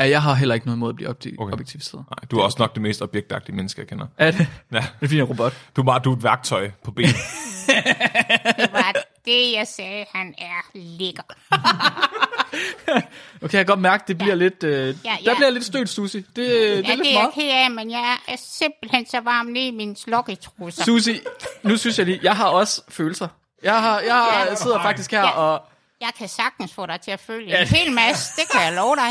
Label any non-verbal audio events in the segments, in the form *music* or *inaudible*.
Ja, jeg har heller ikke noget imod at blive obje- Okay. objektiviseret. Nej, du er også nok det mest objektaktige menneske, jeg kender. Er det? Ja. *laughs* Det er fordi, jeg robot. Du er bare du er et værktøj på ben. *laughs* Det var det, jeg sagde. Han er lækker. *laughs* Okay, jeg kan godt mærke, det bliver lidt... Øh, Ja, Der ja. bliver lidt stødt, Susi. Det, det er Ja, lidt det er jeg meget. ked af, men jeg er simpelthen så varm ned i mine slokketrusser. Susi, nu synes jeg lige, jeg har også følelser. Jeg, har, jeg Ja. sidder faktisk her Ja. og... Jeg kan sagtens få dig til at føle en hel masse. Det kan jeg love dig.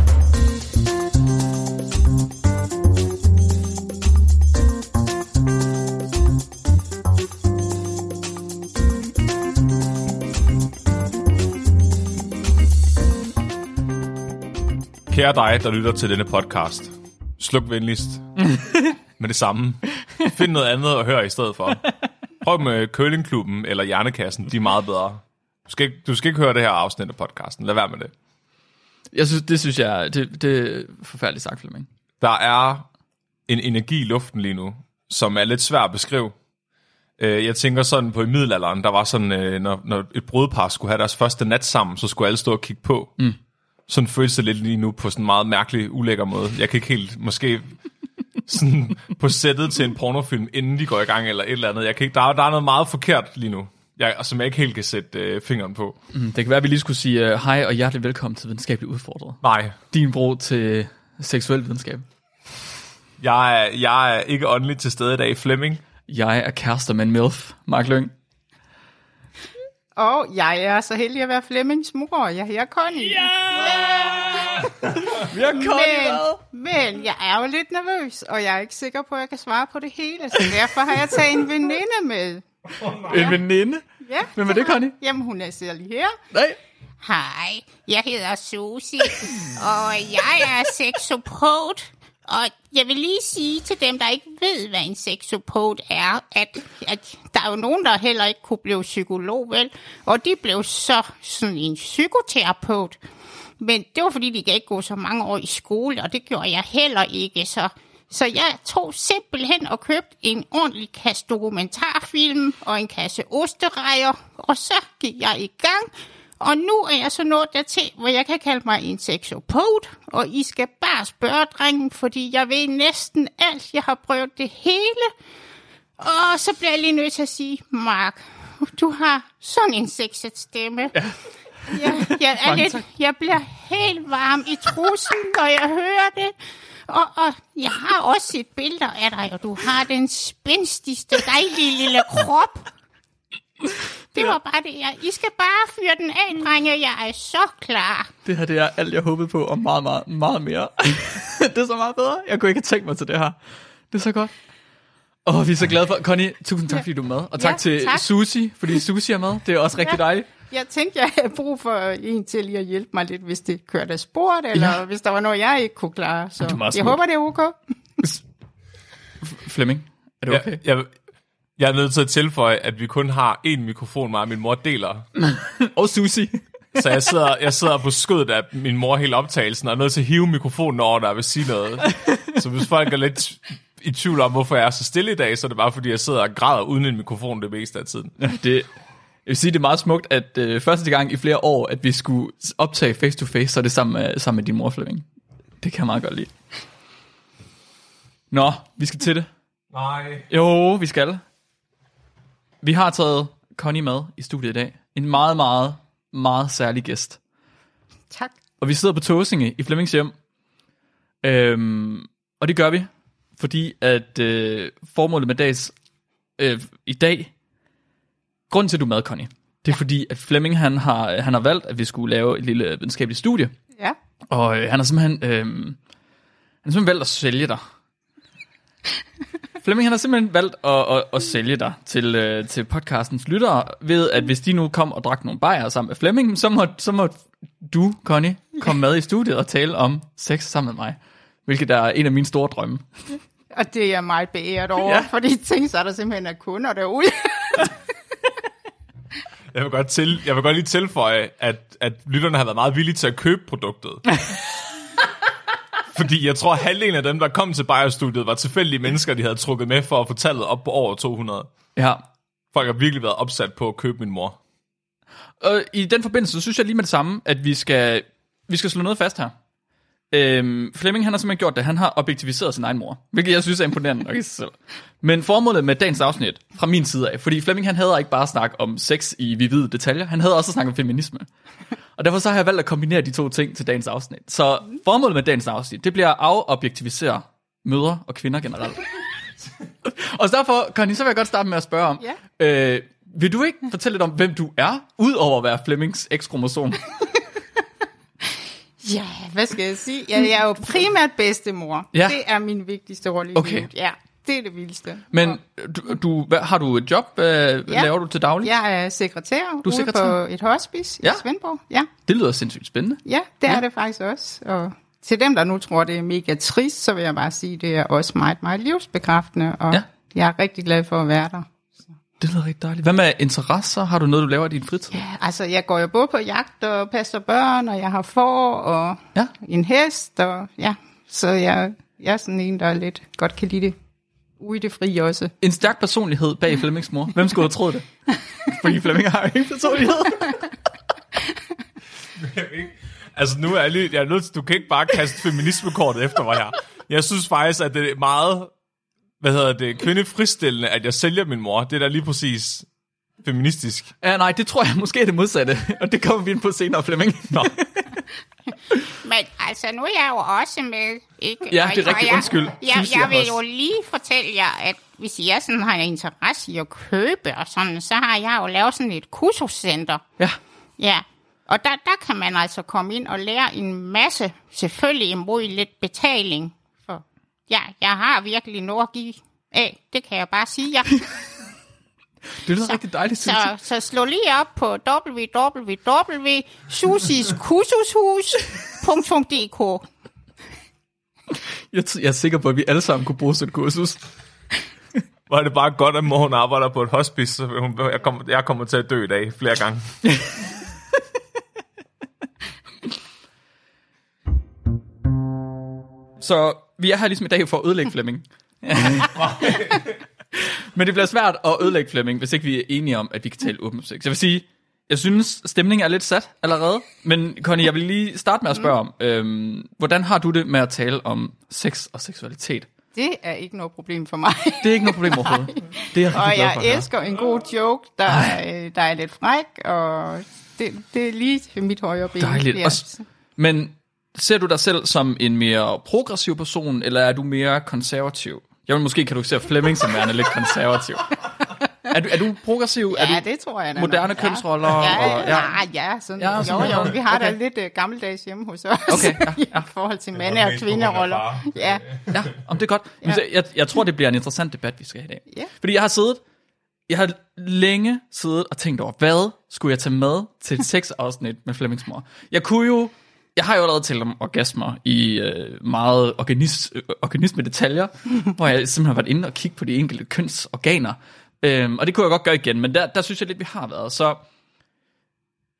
Kære dig, der lytter til denne podcast. Sluk venligst *laughs* med det samme. Find noget andet at høre i stedet for. Prøv med Curlingklubben eller Hjernekassen, de er meget bedre. Du skal, ikke, du skal ikke høre det her afsnit af podcasten. Lad være med det. Jeg synes, det synes jeg, det, det er forfærdeligt sagt, Flemming. Der er en energi i luften lige nu, som er lidt svær at beskrive. Øh, Jeg tænker sådan på i middelalderen, der var sådan, øh, når, når et brudepar skulle have deres første nat sammen, så skulle alle stå og kigge på. Mm. Sådan føles det lidt lige nu på sådan en meget mærkelig, ulækker måde. Jeg kan ikke helt, måske sådan på sættet til en pornofilm, inden de går i gang, eller et eller andet. Jeg kan ikke, der, er, der er noget meget forkert lige nu, jeg, som jeg ikke helt kan sætte øh, fingeren på. Mm, Det kan være, at vi lige skulle sige uh, hej og hjertelig velkommen til Videnskabeligt Udfordret. Nej, Din bro til seksuel videnskab. jeg er, jeg er ikke åndelig til stede i dag, Flemming. Jeg er kærester med en MILF, Mark Lyng. Og jeg er så heldig at være Flemmings mor. Jeg hedder Connie. Ja! Vi har Men, men jeg er jo lidt nervøs, og jeg er ikke sikker på, at jeg kan svare på det hele. Så derfor har jeg taget en veninde med. En veninde. Ja, Hvem er det, Connie? Jamen, hun er sidder lige her. Nej. Hej, jeg hedder Susi, og jeg er sexopod. Og jeg vil lige sige til dem, der ikke ved, hvad en sexopod er, at, at der er jo nogen, der heller ikke kunne blive psykolog, vel? Og de blev så sådan en psykoterapeut. Men det var, fordi de kan ikke gå så mange år i skole, og det gjorde jeg heller ikke. Så, så jeg tog simpelthen og købte en ordentlig kasse dokumentarfilm og en kasse osterejer, og så gik jeg i gang. Og nu er jeg så nået dertil, hvor jeg kan kalde mig en sexopod, og I skal bare spørge drengen, fordi jeg ved næsten alt. Jeg har prøvet det hele. Og så bliver jeg lige nødt til at sige, Mark, du har sådan en sexet stemme. Ja. Jeg, jeg, er lidt, jeg bliver helt varm i trussen, når jeg hører det. Og, og jeg har også set billeder af dig, og du har den spændstigste, dejlige lille krop. *laughs* Det var bare det. Jeg, I skal bare fyre den af, drenge. Jeg er så klar. Det her det er alt, jeg håbede på, og meget, meget, meget mere. *laughs* det er så meget bedre. Jeg kunne ikke have tænkt mig til det her. Det er så godt. Åh, oh, vi er så glade for... Connie, tusind tak, fordi du er med. Og tak Ja, til tak. Susi, fordi Susi er med. Det er også rigtig Ja. dejligt. Jeg tænkte, jeg havde brug for en til lige at hjælpe mig lidt, hvis det kørte af sporet, eller Ja. ja. hvis der var noget, jeg ikke kunne klare. Så jeg håber, det er ok. Flemming, er det okay? Jeg, jeg, jeg er nødt til at tilføje, at vi kun har én mikrofon, mig og min mor deler. *laughs* Og Susi. Så jeg sidder, jeg sidder på skødet af min mor hele optagelsen, og er nødt til at hive mikrofonen over, der vil sige noget. Så hvis folk er lidt i tvivl om, hvorfor jeg er så stille i dag, så er det bare, fordi jeg sidder og græder uden en mikrofon det meste af tiden. det, jeg vil sige, det er meget smukt, at øh, første gang i flere år, at vi skulle optage face to face, så er det sammen med, sammen med din mor, Flemming. Det kan jeg meget godt lide. Nå, vi skal til det. Nej. Jo, vi skal. Vi har taget Connie med i studiet i dag. En meget, meget, meget særlig gæst. Tak. Og vi sidder på Tåsinge i Flemmings hjem. Øhm, og det gør vi, fordi at øh, formålet med dags øh, i dag, grunden til, at du er med, Connie, det er fordi, at Flemming han har, han har valgt, at vi skulle lave et lille videnskabeligt studie. Ja. Og øh, han har simpelthen, øh, han har simpelthen valgt at sælge dig. *laughs* Flemming han har simpelthen valgt at, at, at sælge dig til, øh, til podcastens lyttere, ved at hvis de nu kom og drak nogle bajer sammen med Flemming, så må, så må du, Connie, komme med i studiet og tale om sex sammen med mig. Hvilket er en af mine store drømme. *laughs* Og det er jeg meget beæret over, Ja. fordi tænk så er der simpelthen er kunder derude. *laughs* Jeg vil godt, til, jeg vil godt lige tilføje, at, at lytterne har været meget villige til at købe produktet. *laughs* Fordi jeg tror, at halvdelen af dem, der kom til Bayer-studiet, var tilfældige mennesker, de havde trukket med for at få tallet op på over 200. Ja. Folk har virkelig været opsat på at købe min mor. Og i den forbindelse, så synes jeg lige med det samme, at vi skal, vi skal slå noget fast her. Øhm, Flemming, han har simpelthen gjort det. Han har objektiviseret sin egen mor, hvilket jeg synes er imponerende nok *laughs* i sig selv. Men formålet med dagens afsnit, fra min side af, fordi Flemming han havde ikke bare snakket om sex i vivide detaljer, han havde også snakket om feminisme. *laughs* Og derfor så har jeg valgt at kombinere de to ting til dagens afsnit. Så formålet med dagens afsnit, det bliver at afobjektivisere mødre og kvinder generelt. *laughs* og så derfor, Connie, så vil jeg godt starte med at spørge om, Ja. øh, vil du ikke fortælle lidt om, hvem du er, udover at være Flemmings X-kromosom? Ja, hvad skal jeg sige? Jeg, jeg er jo primært bedstemor. Ja. Det er min vigtigste rolle i Okay. livet. Ja, det er det vildeste. Men du, du, hvad, har du et job? Hvad ja. laver du til daglig? Jeg er sekretær Du er sekretær? på et hospice Ja. i Svendborg. Ja, Det lyder sindssygt spændende. ja det Ja. er det faktisk også. Og til dem, der nu tror, det er mega trist, så vil jeg bare sige, det er også meget, meget livsbekræftende. Og ja. jeg er rigtig glad for at være der. Det lyder rigtig dejligt. Hvad med interesser? Har du noget, du laver i din fritid? Ja, altså jeg går jo både på jagt og passer børn, og jeg har får og Ja. en hest, og ja, så jeg, jeg er sådan en, der lidt godt kan lide det ude i det frie også. En stærk personlighed bag Flemmings mor. Hvem skulle have troet det? *laughs* Fordi Flemming har jo ingen personlighed. Altså nu er jeg lige, jeg er nødt til, du kan ikke bare kaste feminismekortet efter mig her. Jeg synes faktisk, at det er meget, hvad hedder det, kvindefristillende, at jeg sælger min mor. Det er da lige præcis feministisk. Ja, nej, det tror jeg måske er det modsatte. Og det kommer vi ind på senere, Flemming. Nå. *laughs* Men altså, nu er jeg jo også med, ikke? Ja, Og- det er rigtigt. jeg, Undskyld. Jeg, jeg, jeg vil også. jo lige fortælle jer, at hvis jeg sådan har en interesse i at købe og sådan, så har jeg jo lavet sådan et kursuscenter. Ja. Ja, og der, der kan man altså komme ind og lære en masse, selvfølgelig imod lidt betaling. Ja, jeg har virkelig noget at give af, det kan jeg bare sige jer. *laughs* Det lyder rigtig dejligt, jeg. Så, så slå lige op på www.susiskursushus.dk Jeg, t- jeg er sikker på, at vi alle sammen kunne bruge sådan et kursus. *laughs* Hvor er det bare godt, at mor hun arbejder på et hospice, så hun, jeg, kommer, jeg kommer til at dø i dag flere gange. *laughs* Så vi er her ligesom i dag for at ødelægge Flemming. *laughs* Men det bliver svært at ødelægge Flemming, hvis ikke vi er enige om, at vi kan tale åbent om sex. Jeg vil sige, jeg synes, stemningen er lidt sat allerede. Men Connie, jeg vil lige starte med at spørge om, øhm, hvordan har du det med at tale om sex og seksualitet? Det er ikke noget problem for mig. Det er ikke noget problem overhovedet. Det er jeg Og for jeg høre. elsker en god joke, der, er, der er lidt fræk, og det, det er lige til mit højre ben. Dejligt. Også, men ser du dig selv som en mere progressiv person, eller er du mere konservativ? Jeg vil måske kategorisere Flemming som værende lidt konservativ. *laughs* Er du, er du progressiv? er Ja, du, det tror jeg da. moderne nok. kønsroller Ja, og- ja, ja. ja, ja, sådan, Ja, sådan jo, jo, vi har okay. Da lidt uh, gammeldags hjemme hos os. Okay, *laughs* ja, ja. *laughs* I forhold til mande- og kvinderoller. Ja, Ja, om det er godt. Ja. Jeg, jeg tror, det bliver en interessant debat, vi skal have i dag. Ja. Fordi jeg har siddet, jeg har længe siddet og tænkt over, hvad skulle jeg tage med til et sexafsnit med Flemmings mor? Jeg kunne jo, jeg har jo allerede talt om orgasmer i øh, meget organis, øh, organisme detaljer, *laughs* hvor jeg simpelthen har været inde og kigge på de enkelte kønsorganer. Øhm, og det kunne jeg godt gøre igen, men der, der synes jeg lidt, vi har været. Så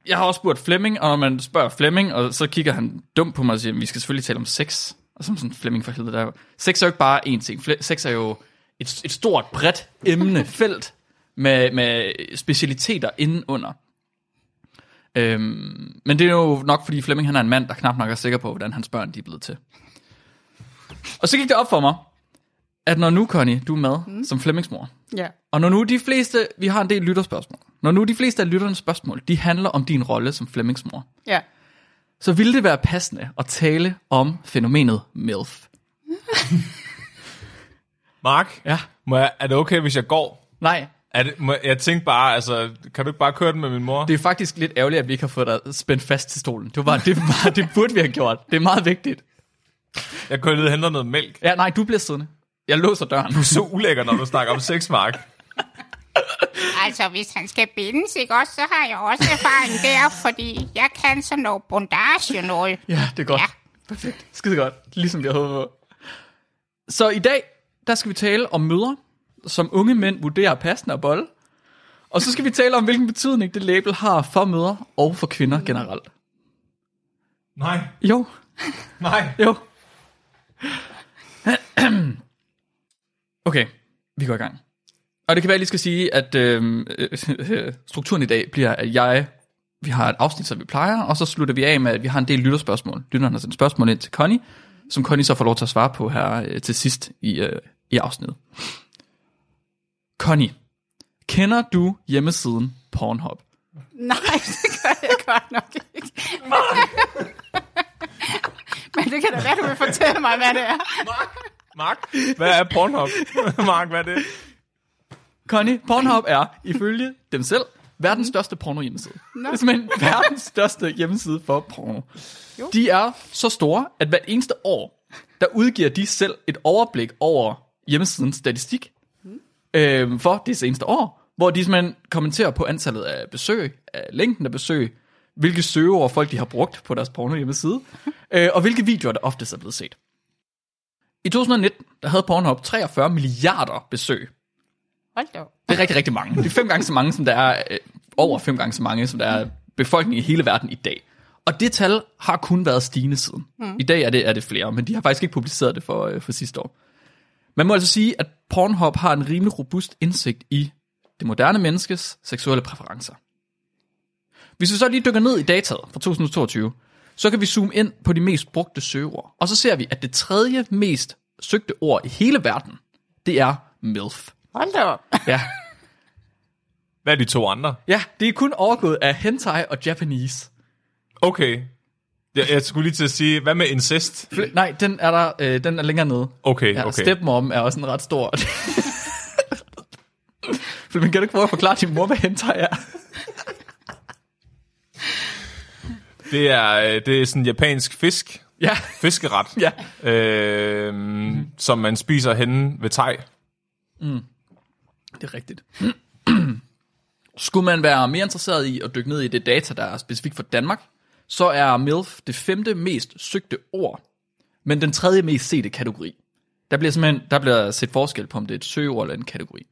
jeg har også spurgt Flemming, og når man spørger Flemming, og så kigger han dumt på mig og siger, vi skal selvfølgelig tale om sex. Og som sådan, Flemming for helvede, der er jo, sex er jo ikke bare én ting. Sex er jo et, et stort, bredt emne, felt, med, med specialiteter indenunder. Øhm, men det er jo nok, fordi Flemming han er en mand, der knap nok er sikker på, hvordan hans børn de er blevet til. Og så gik det op for mig, at når nu, Connie, du er med mm. som Flemmings mor, ja. og når nu de fleste, vi har en del lytterspørgsmål, når nu de fleste af lytternes spørgsmål, de handler om din rolle som Flemmings mor, ja. så ville det være passende at tale om fænomenet MILF. Mark, Ja. må jeg, er det okay, hvis jeg går? Nej, Er det, må, jeg tænkte bare, altså, kan du ikke bare køre den med min mor? det er faktisk lidt ærgerligt, at vi ikke har fået dig spændt fast til stolen. Det, var bare, det, var, det burde vi have gjort. Det er meget vigtigt. Jeg kører ned og henter noget mælk. Ja, nej, du bliver siddende. Jeg låser døren. Du er så ulækker, når du snakker om sex, Mark. Altså, hvis han skal bindes, ikke også, så har jeg også erfaring der, fordi jeg kan sådan noget bondage noget. Ja, det er godt. Ja. Perfekt. Skide godt. Ligesom jeg havde på. Så i dag, der skal vi tale om mødre, som unge mænd vurderer passende at bolle. Og så skal vi tale om, hvilken betydning det label har for mødre og for kvinder generelt. Nej, Jo, nej. jo. Okay, vi går i gang. Og det kan være, at jeg lige skal sige, at øh, øh, *laughs* strukturen i dag bliver, at jeg, vi har et afsnit, som vi plejer, og så slutter vi af med, at vi har en del lytterspørgsmål. Lytterne har sendt spørgsmål ind til Connie, som Connie så får lov til at svare på her øh, til sidst i, øh, i afsnittet. Connie, kender du hjemmesiden Pornhub? Nej, *laughs* det gør jeg godt nok ikke. *laughs* Men det kan da være, du vil fortælle mig, hvad det er. Mark, hvad er Pornhub? *laughs* Mark, hvad er det? Connie, Pornhub er, ifølge dem selv, verdens største porno hjemmeside. Det er simpelthen verdens største hjemmeside for porno. Jo. De er så store, at hvert eneste år, der udgiver de selv et overblik over hjemmesidens statistik øh, for det seneste år, hvor de simpelthen kommenterer på antallet af besøg, af længden af besøg, hvilke søgeord folk de har brugt på deres porno hjemmeside, *laughs* øh, og hvilke videoer der oftest er blevet set. I 2019, der havde Pornhub 43 milliarder besøg Hold da det er rigtig, rigtig mange. Det er fem gange så mange, som der er, øh, over fem gange så mange, som der er befolkning i hele verden i dag. Og det tal har kun været stigende siden. Mm. I dag er det, er det flere, men de har faktisk ikke publiceret det for, øh, for sidste år. Man må altså sige, at Pornhub har en rimelig robust indsigt i det moderne menneskes seksuelle præferencer. Hvis vi så lige dykker ned i dataet fra 2022, så kan vi zoome ind på de mest brugte søgeord. Og så ser vi, at det tredje mest søgte ord i hele verden, det er MILF. Hold da op. Ja, Hvad er de to andre? Ja, det er kun overgået af hentai og Japanese. Okay. Jeg, jeg skulle lige til at sige, hvad med incest? Fl- Nej, den er der, øh, den er længere nede. Okay, Ja, okay. Stepmom er også en ret stor. *laughs* Flemming, kan du ikke prøve at forklare din mor, hvad hentai er? Det er, øh, det er sådan en japansk fisk. Ja, Fiskeret. ja. Øh, som man spiser henne ved thai. Det er rigtigt. *clears throat* Skulle man være mere interesseret i at dykke ned i det data, der er specifikt for Danmark, så er MILF det femte mest søgte ord, men den tredje mest sete kategori. Der bliver simpelthen der bliver set forskel på, om det er et søgeord eller en kategori.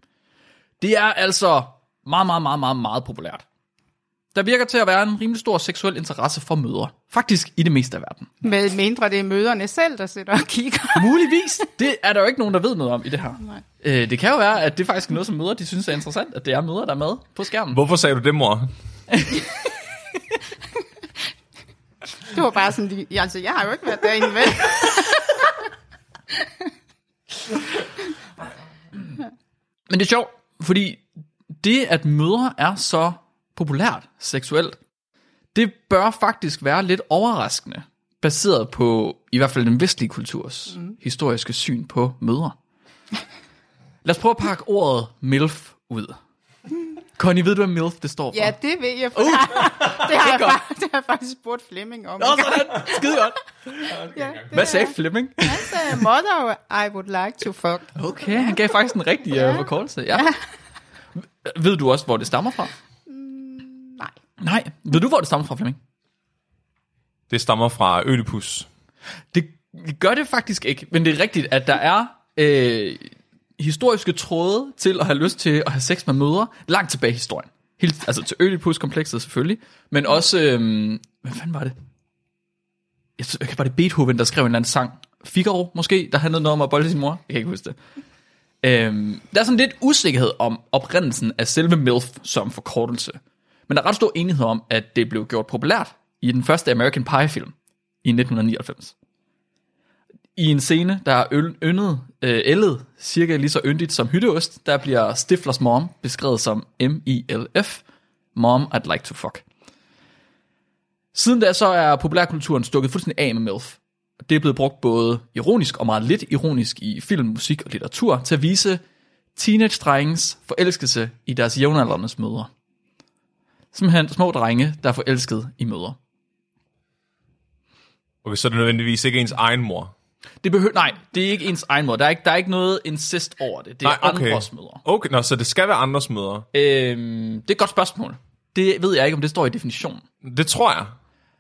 Det er altså meget, meget, meget, meget, meget populært. Der virker til at være en rimelig stor seksuel interesse for mødre. Faktisk i det meste af verden. Med mindre det er møderne selv, der sidder og kigger. *laughs* Muligvis. Det er der jo ikke nogen, der ved noget om i det her. Nej. Øh, det kan jo være, at det faktisk er noget, som mødre de synes er interessant, at det er mødre, der er med på skærmen. Hvorfor sagde du det, mor? *laughs* Det var bare sådan, lige- altså jeg har jo ikke været derinde vel. Men det er sjovt, fordi det, at mødre er så populært seksuelt, det bør faktisk være lidt overraskende, baseret på i hvert fald den vestlige kulturs mm. historiske syn på mødre. Lad os prøve at pakke ordet MILF ud. Connie, ved du, hvad MILF det står for? Ja, det ved jeg. For *laughs* det, har, det, har jeg, godt. fa- det har jeg faktisk spurgt Flemming om. Nå, sådan. Skide godt. ja, det Hvad er- sagde Flemming? Han sagde, mother, I would like to fuck. Okay, han gav faktisk en rigtig uh, forkortelse. Ja. Ved du også, hvor det stammer fra? Nej. Nej. Ved du, hvor det stammer fra, Flemming? Det stammer fra Ødipus. Det gør det faktisk ikke, men det er rigtigt, at der er øh, historiske tråde til at have lyst til at have sex med mødre langt tilbage i historien. Helt, altså til Ødipus-komplekset selvfølgelig, men også, øhm, hvad fanden var det? Jeg tror, var det Beethoven, der skrev en eller anden sang? Figaro måske, der handlede noget om at bolde sin mor? Jeg kan ikke huske det. Øhm, der er sådan lidt usikkerhed om oprindelsen af selve MILF som forkortelse. Men der er ret stor enighed om, at det blev gjort populært i den første American Pie-film i 1999. I en scene, der er yndet, øh, ældet cirka lige så yndigt som hytteost, der bliver Stiflers mom beskrevet som M-I-L-F. Mom, I'd like to fuck. Siden da så er populærkulturen stukket fuldstændig af med MILF. Det er blevet brugt både ironisk og meget lidt ironisk i film, musik og litteratur til at vise teenage-drengens forelskelse i deres jævnaldrendes mødre. Simpelthen små drenge, der er forelsket i mødre. Okay, så er det nødvendigvis ikke ens egen mor. Det behøver, nej, det er ikke ens egen mor. Der er ikke, der er ikke noget incest over det. Det er Nej, okay. andres mødre. Okay, nå, så det skal være andres mødre. Øhm, det er et godt spørgsmål. Det ved jeg ikke, om det står i definitionen. Det tror jeg.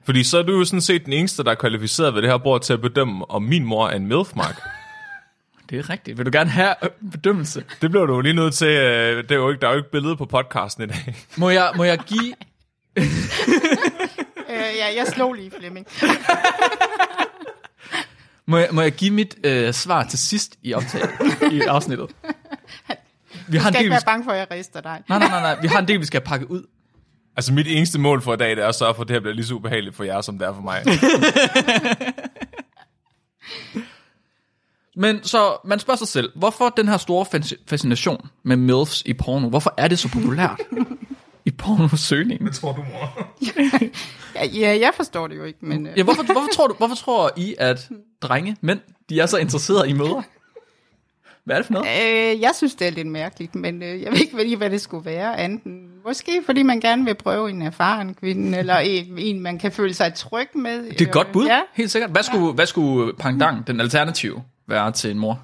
Fordi så er du jo sådan set den eneste, der er kvalificeret ved det her bord til at bedømme, om min mor er en milfmark. *laughs* Det er rigtigt. Vil du gerne have øh, bedømmelse? Det bliver du jo lige nødt til. Øh, det er jo ikke, der er jo ikke billede på podcasten i dag. Må jeg, må jeg give... *laughs* Øh, ja, jeg slog lige Flemming. *laughs* Må jeg, må jeg give mit øh, svar til sidst i optaget i *laughs* afsnittet? Vi har Du en skal del, ikke vi være bange for, at jeg rister dig. nej, nej, nej, nej. Vi har en del, vi skal pakke ud. Altså mit eneste mål for i dag, det er at sørge for, at det her bliver lige så ubehageligt for jer, som det er for mig. *laughs* Men så man spørger sig selv, hvorfor den her store fasc- fascination med MILFs i porno? Hvorfor er det så populært i pornosøgningen? tror du, mor? Ja, ja, jeg forstår det jo ikke, men... Øh, Ja, hvorfor, hvorfor, tror du, hvorfor tror I, at drenge, mænd, de er så interesserede i mødre? Hvad er det for noget? øh, jeg synes, det er lidt mærkeligt, men øh, jeg ved ikke lige, hvad det skulle være. Anden. Måske fordi man gerne vil prøve en erfaren kvinde, eller en, en man kan føle sig tryg med. Det er et godt bud, Ja. helt sikkert. Hvad skulle, hvad skulle Pangdang, den alternative, være til en mor?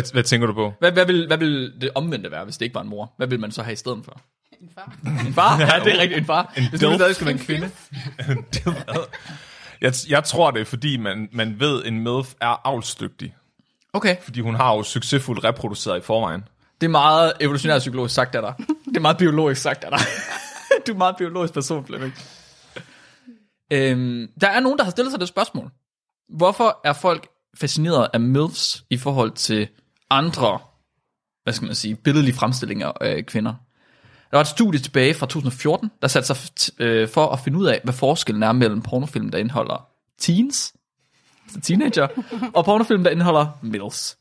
Hvad, hvad tænker du på? Hvad, hvad, vil, hvad vil det omvendte være, hvis det ikke var en mor? Hvad vil man så have i stedet for? En far. En far? Ja, det er rigtigt, en far. En hvis det dilf. stadig skulle være en kvinde. *laughs* Jeg, jeg tror det er, fordi man, man ved, at en MILF er avlsdygtig. Okay. Fordi hun har jo succesfuldt reproduceret i forvejen. Det er meget evolutionært psykologisk sagt af dig. Det er meget biologisk sagt af dig. *laughs* du er meget biologisk person, Flemming. Øhm, der er nogen, der har stillet sig det spørgsmål. Hvorfor er folk fascineret af MILFs i forhold til andre, hvad skal man sige, billedlige fremstillinger af kvinder? Der var et studie tilbage fra 2014, der satte sig øh, for at finde ud af, hvad forskellen er mellem pornofilm, der indeholder teens, altså teenager, *laughs* og pornofilm, der indeholder MILFs.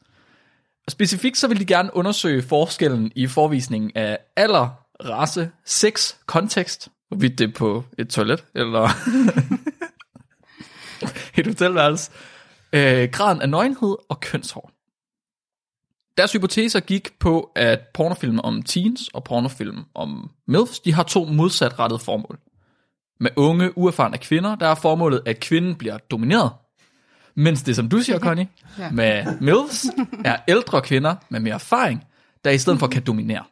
Og specifikt så vil de gerne undersøge forskellen i forvisningen af alder, race, sex, kontekst, hvorvidt det er på et toilet, eller *laughs* *laughs* et hotelværelse, øh, graden af nøgenhed og kønshår. Deres hypoteser gik på, at pornofilm om teens og pornofilm om MILFs, de har to modsatrettede formål. Med unge, uerfarne kvinder, der er formålet, at kvinden bliver domineret, mens det, som du siger, *laughs* Connie, Ja. med MILFs, er ældre kvinder med mere erfaring, der i stedet for kan dominere.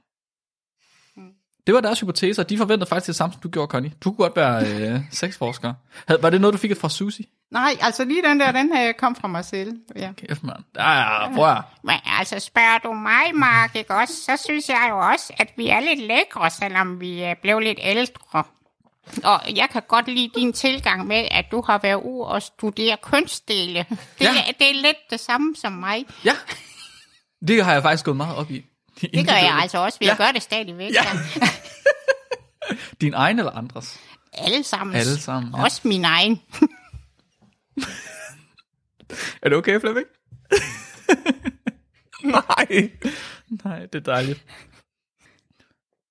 Det var deres hypoteser. De forventede faktisk det samme, som du gjorde, Connie. Du kunne godt være øh, *laughs* sexforsker. Havde- Var det noget, du fik fra Susie? Nej, altså lige den der, den her kom fra mig selv. Ja. Kæft, mand. Ja, prøv at. Men altså, spørger du mig, Mark, ikke også, så synes jeg jo også, at vi er lidt lækre, selvom vi er blevet lidt ældre. Og jeg kan godt lide din tilgang med, at du har været ude og studere kønsdele. *laughs* Det, Ja. ja. det er lidt det samme som mig. Ja. Det har jeg faktisk gået meget op i. Det gør jeg altså også, vi Ja. ja. gør det stadigvæk. Ja. Ja. *laughs* Din egen eller andres? Alle sammen. Alle sammen, ja. Også min egen. *laughs* Er det okay, Flemming? *laughs* Nej. Nej, det er dejligt.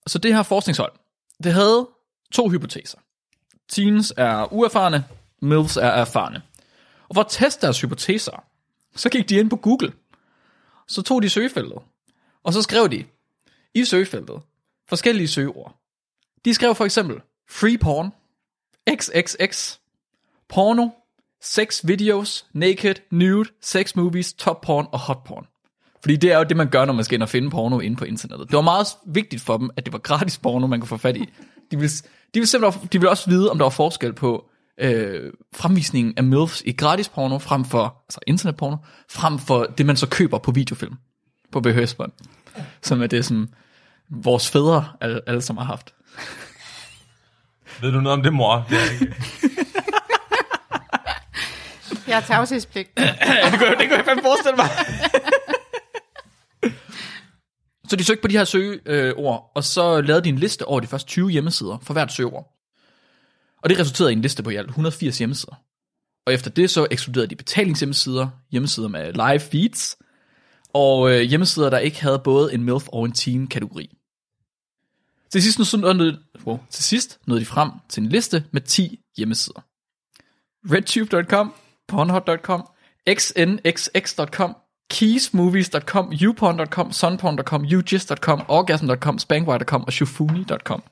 Så det her forskningshold, det havde to hypoteser. Teens er uerfarne, MILFs er erfarne. Og for at teste deres hypoteser, så gik de ind på Google. Så tog de søgefeltet, og så skrev de i søgefeltet forskellige søgeord. De skrev for eksempel free porn, XXX, porno, sex videos, naked, nude, sex movies, top porn og hot porn. Fordi det er jo det, man gør, når man skal ind og finde porno inde på internettet. Det var meget vigtigt for dem, at det var gratis porno, man kunne få fat i. De ville, de ville, simpelthen, de ville også vide, om der var forskel på øh, fremvisningen af MILFs i gratis porno, frem for, altså internetporno, frem for det, man så køber på videofilm, på VHS-bånd. Som er det, som vores fædre alle, alle som har haft. Ved du noget om det, mor? Det er ikke. *laughs* Jeg har tavshedspligt. *clears throat* Det kunne, det kunne jeg fandme forestille mig. *laughs* så de søgte på de her søgeord, og så lavede de en liste over de første 20 hjemmesider for hvert søgeord. Og det resulterede i en liste på i alt 180 hjemmesider. Og efter det så ekskluderede de betalingshjemmesider, hjemmesider med live feeds, og øh, hjemmesider, der ikke havde både en MILF og en teen kategori. Til sidst, så nåede, wow, til sidst nåede de frem til en liste med 10 hjemmesider. redtube.com, pornhot.com, xnxx.com, keysmovies.com, youporn.com, sunporn.com, ugist.com, orgasm.com, spangwire.com og shufuni.com.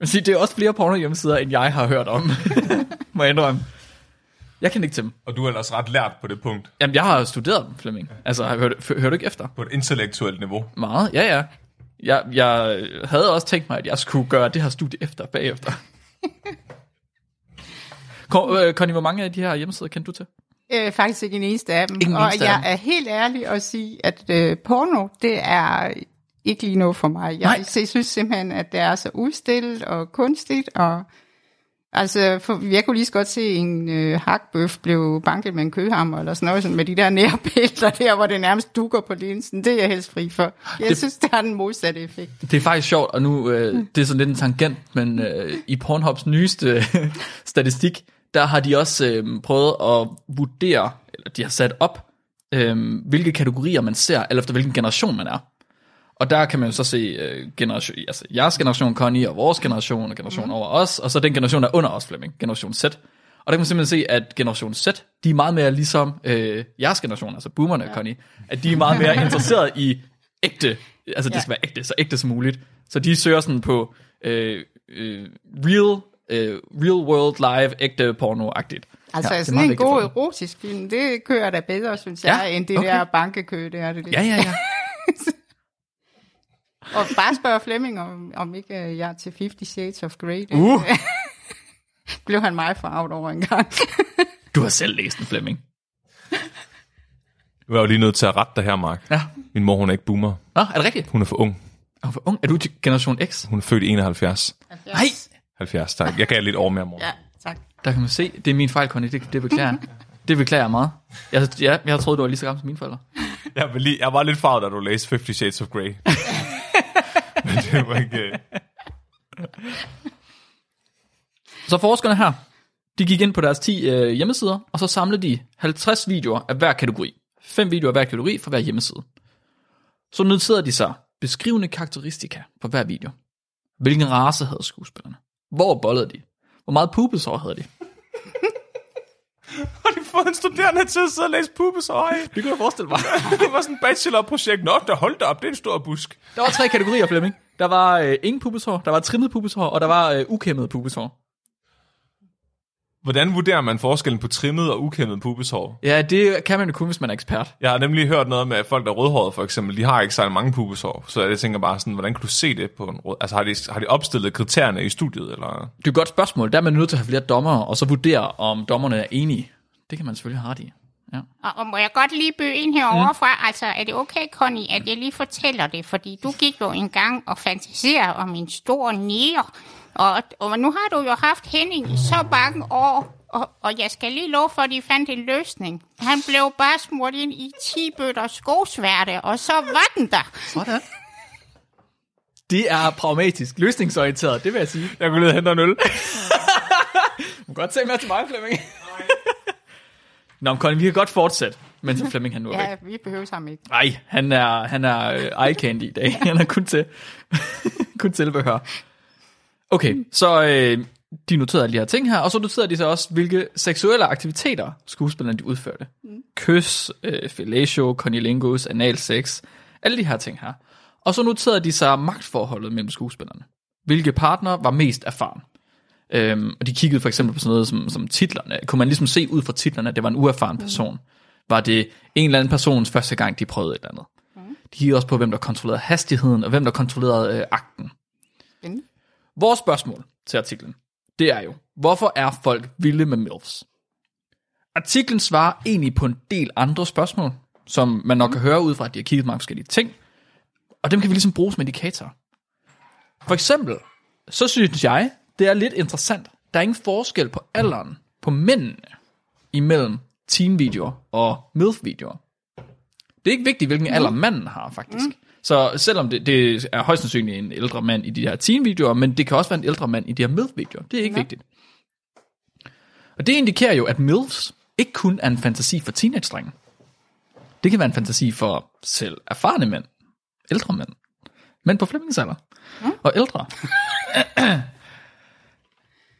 Men sig, det er også flere porno hjemmesider, end jeg har hørt om. *laughs* Må jeg indrømme. Jeg kan ikke til dem. Og du er ellers ret lært på det punkt. Jamen, jeg har studeret dem, Flemming. Altså, har- hører, hører du ikke efter? På et intellektuelt niveau. Meget, ja, ja. Jeg, jeg havde også tænkt mig, at jeg skulle gøre det her studie efter, bagefter. *laughs* Kon, øh, Connie, hvor mange af de her hjemmesider kendte du til? Øh, faktisk ikke en eneste af dem. Ikke en og af jeg dem. er helt ærlig at sige, at øh, porno, det er ikke lige noget for mig. Jeg, Nej. synes simpelthen, at det er så udstillet og kunstigt, og altså, for, jeg kunne lige så godt se en øh, hakbøf blev banket med en kødhammer, eller sådan noget, sådan med de der nærbilleder *laughs* der, hvor det nærmest dukker på linsen. Det er jeg helst fri for. Jeg Det- synes, det har den modsatte effekt. Det er faktisk sjovt, og nu, øh, det er sådan lidt en tangent, men øh, i Pornhubs nyeste *laughs* statistik, der har de også øh, prøvet at vurdere, eller de har sat op, øh, hvilke kategorier man ser, eller efter hvilken generation man er. Og der kan man jo så se øh, generation, altså jeres generation, Connie, og vores generation, og generation over os, og så den generation, der er under os, Flemming, generation Z. Og der kan man simpelthen se, at generation Z, de er meget mere ligesom øh, jeres generation, altså boomerne, ja. Connie, at de er meget mere *laughs* interesseret i ægte, altså det Ja. skal være ægte, så ægte som muligt. Så de søger sådan på øh, øh, real, øh, real world live, ægte porno-agtigt. Altså, Ja, sådan en god erotisk film, det kører da bedre, synes Ja, jeg, end det okay. der bankekø, det er det. Ja, ja, ja. *laughs* Og bare spørge Flemming, om, om ikke øh, jeg er til 50 Shades of Grey. Det, Uh. *laughs* blev han meget farvet over en gang. Du har selv læst den, Flemming. Nu er jeg jo lige nødt til at rette dig her, Mark. Ja. Min mor, hun er ikke boomer. Nå, er det rigtigt? Hun er for ung. Er du for ung? Er du til generation X? Hun er født i 71. Nej! 70, tak. Jeg gav lidt over mere, mor. Ja, tak. Der kan man se, det er min fejl, Connie, det, det beklager jeg. *laughs* Det beklager jeg meget. Jeg, jeg, jeg troede, du var lige så gammel som mine forældre. Jeg, var lige, jeg var lidt farvet, da du læste 50 Shades of Grey. *laughs* *laughs* Det var ikke... Så forskerne her, de gik ind på deres 10 øh, hjemmesider, og så samlede de 50 videoer af hver kategori. 5 videoer af hver kategori for hver hjemmeside. Så noterede de sig beskrivende karakteristika på hver video. Hvilken race havde skuespillerne? Hvor bollede de? Hvor meget pubesår havde de? *laughs* Har de fået en studerende til at sidde og læse pubesår? Ej, Det kunne jeg forestille mig. *laughs* Det var sådan et bachelorprojekt. Nå, der holdt op, det er en stor busk. Der var tre kategorier, Flemming. Der var øh, ingen pubeshår, der var trimmet pubeshår, og der var øh, ukæmmet pubeshår. Hvordan vurderer man forskellen på trimmet og ukæmmet pubeshår? Ja, det kan man jo kun, hvis man er ekspert. Jeg har nemlig hørt noget med, at folk, der er rødhårede for eksempel, de har ikke særlig mange pubeshår. Så jeg tænker bare sådan, hvordan kan du se det på en rød... Altså har de, har de opstillet kriterierne i studiet, eller... Det er et godt spørgsmål. Der er man nødt til at have flere dommere, og så vurdere, om dommerne er enige. Det kan man selvfølgelig have ret i. Ja. Og, og må jeg godt lige byde ind herovre fra? Mm. Altså, er det okay, Connie, at jeg lige fortæller det? Fordi du gik jo en gang og fantaserer om en stor nier. Og, og nu har du jo haft Henning i så mange år. Og, og jeg skal lige love for, at de fandt en løsning. Han blev bare smurt ind i 10 bøtter skosværte, og så var den der. Sådan. Det er pragmatisk, løsningsorienteret, det vil jeg sige. Jeg går ned og henter en øl. *laughs* Du kan godt tage med til mig, Flemming. Nå, men Connie, vi kan godt fortsætte, mens Flemming han *laughs* nu er væk. Ja, vi behøver ham ikke. Nej, han er, han er øh, eye candy i dag. *laughs* Han er kun til, *laughs* kun tilbehør. Okay, så øh, de noterede alle de her ting her, og så noterede de så også, hvilke seksuelle aktiviteter skuespillerne de udførte. Mm. Kys, øh, fellatio, conilingus, analsex, alle de her ting her. Og så noterede de sig magtforholdet mellem skuespillerne. Hvilke partner var mest erfaren. Øhm, og de kiggede for eksempel på sådan noget som, som titlerne. Kunne man ligesom se ud fra titlerne, at det var en uerfaren person? Var det en eller anden persons første gang, de prøvede et eller andet? De kiggede også på, hvem der kontrollerede hastigheden, og hvem der kontrollerede øh, akten. Spændende. Vores spørgsmål til artiklen, det er jo, hvorfor er folk vilde med MILFs? Artiklen svarer egentlig på en del andre spørgsmål, som man nok kan høre ud fra, at de har kigget mange forskellige ting, og dem kan vi ligesom bruge som indikatorer. For eksempel, så synes jeg, det er lidt interessant. Der er ingen forskel på alderen på mændene imellem teen-videoer og MILF-videoer. Det er ikke vigtigt, hvilken alder manden har, faktisk. Mm. Så selvom det, det er højst sandsynligt en ældre mand i de her teen-videoer, men det kan også være en ældre mand i de her MILF-videoer. Det er ikke ja. vigtigt. Og det indikerer jo, at MILFs ikke kun er en fantasi for teenage-drenge. Det kan være en fantasi for selv erfarne mænd, ældre mænd, mænd på Flemmings alder, mm. og ældre. *laughs*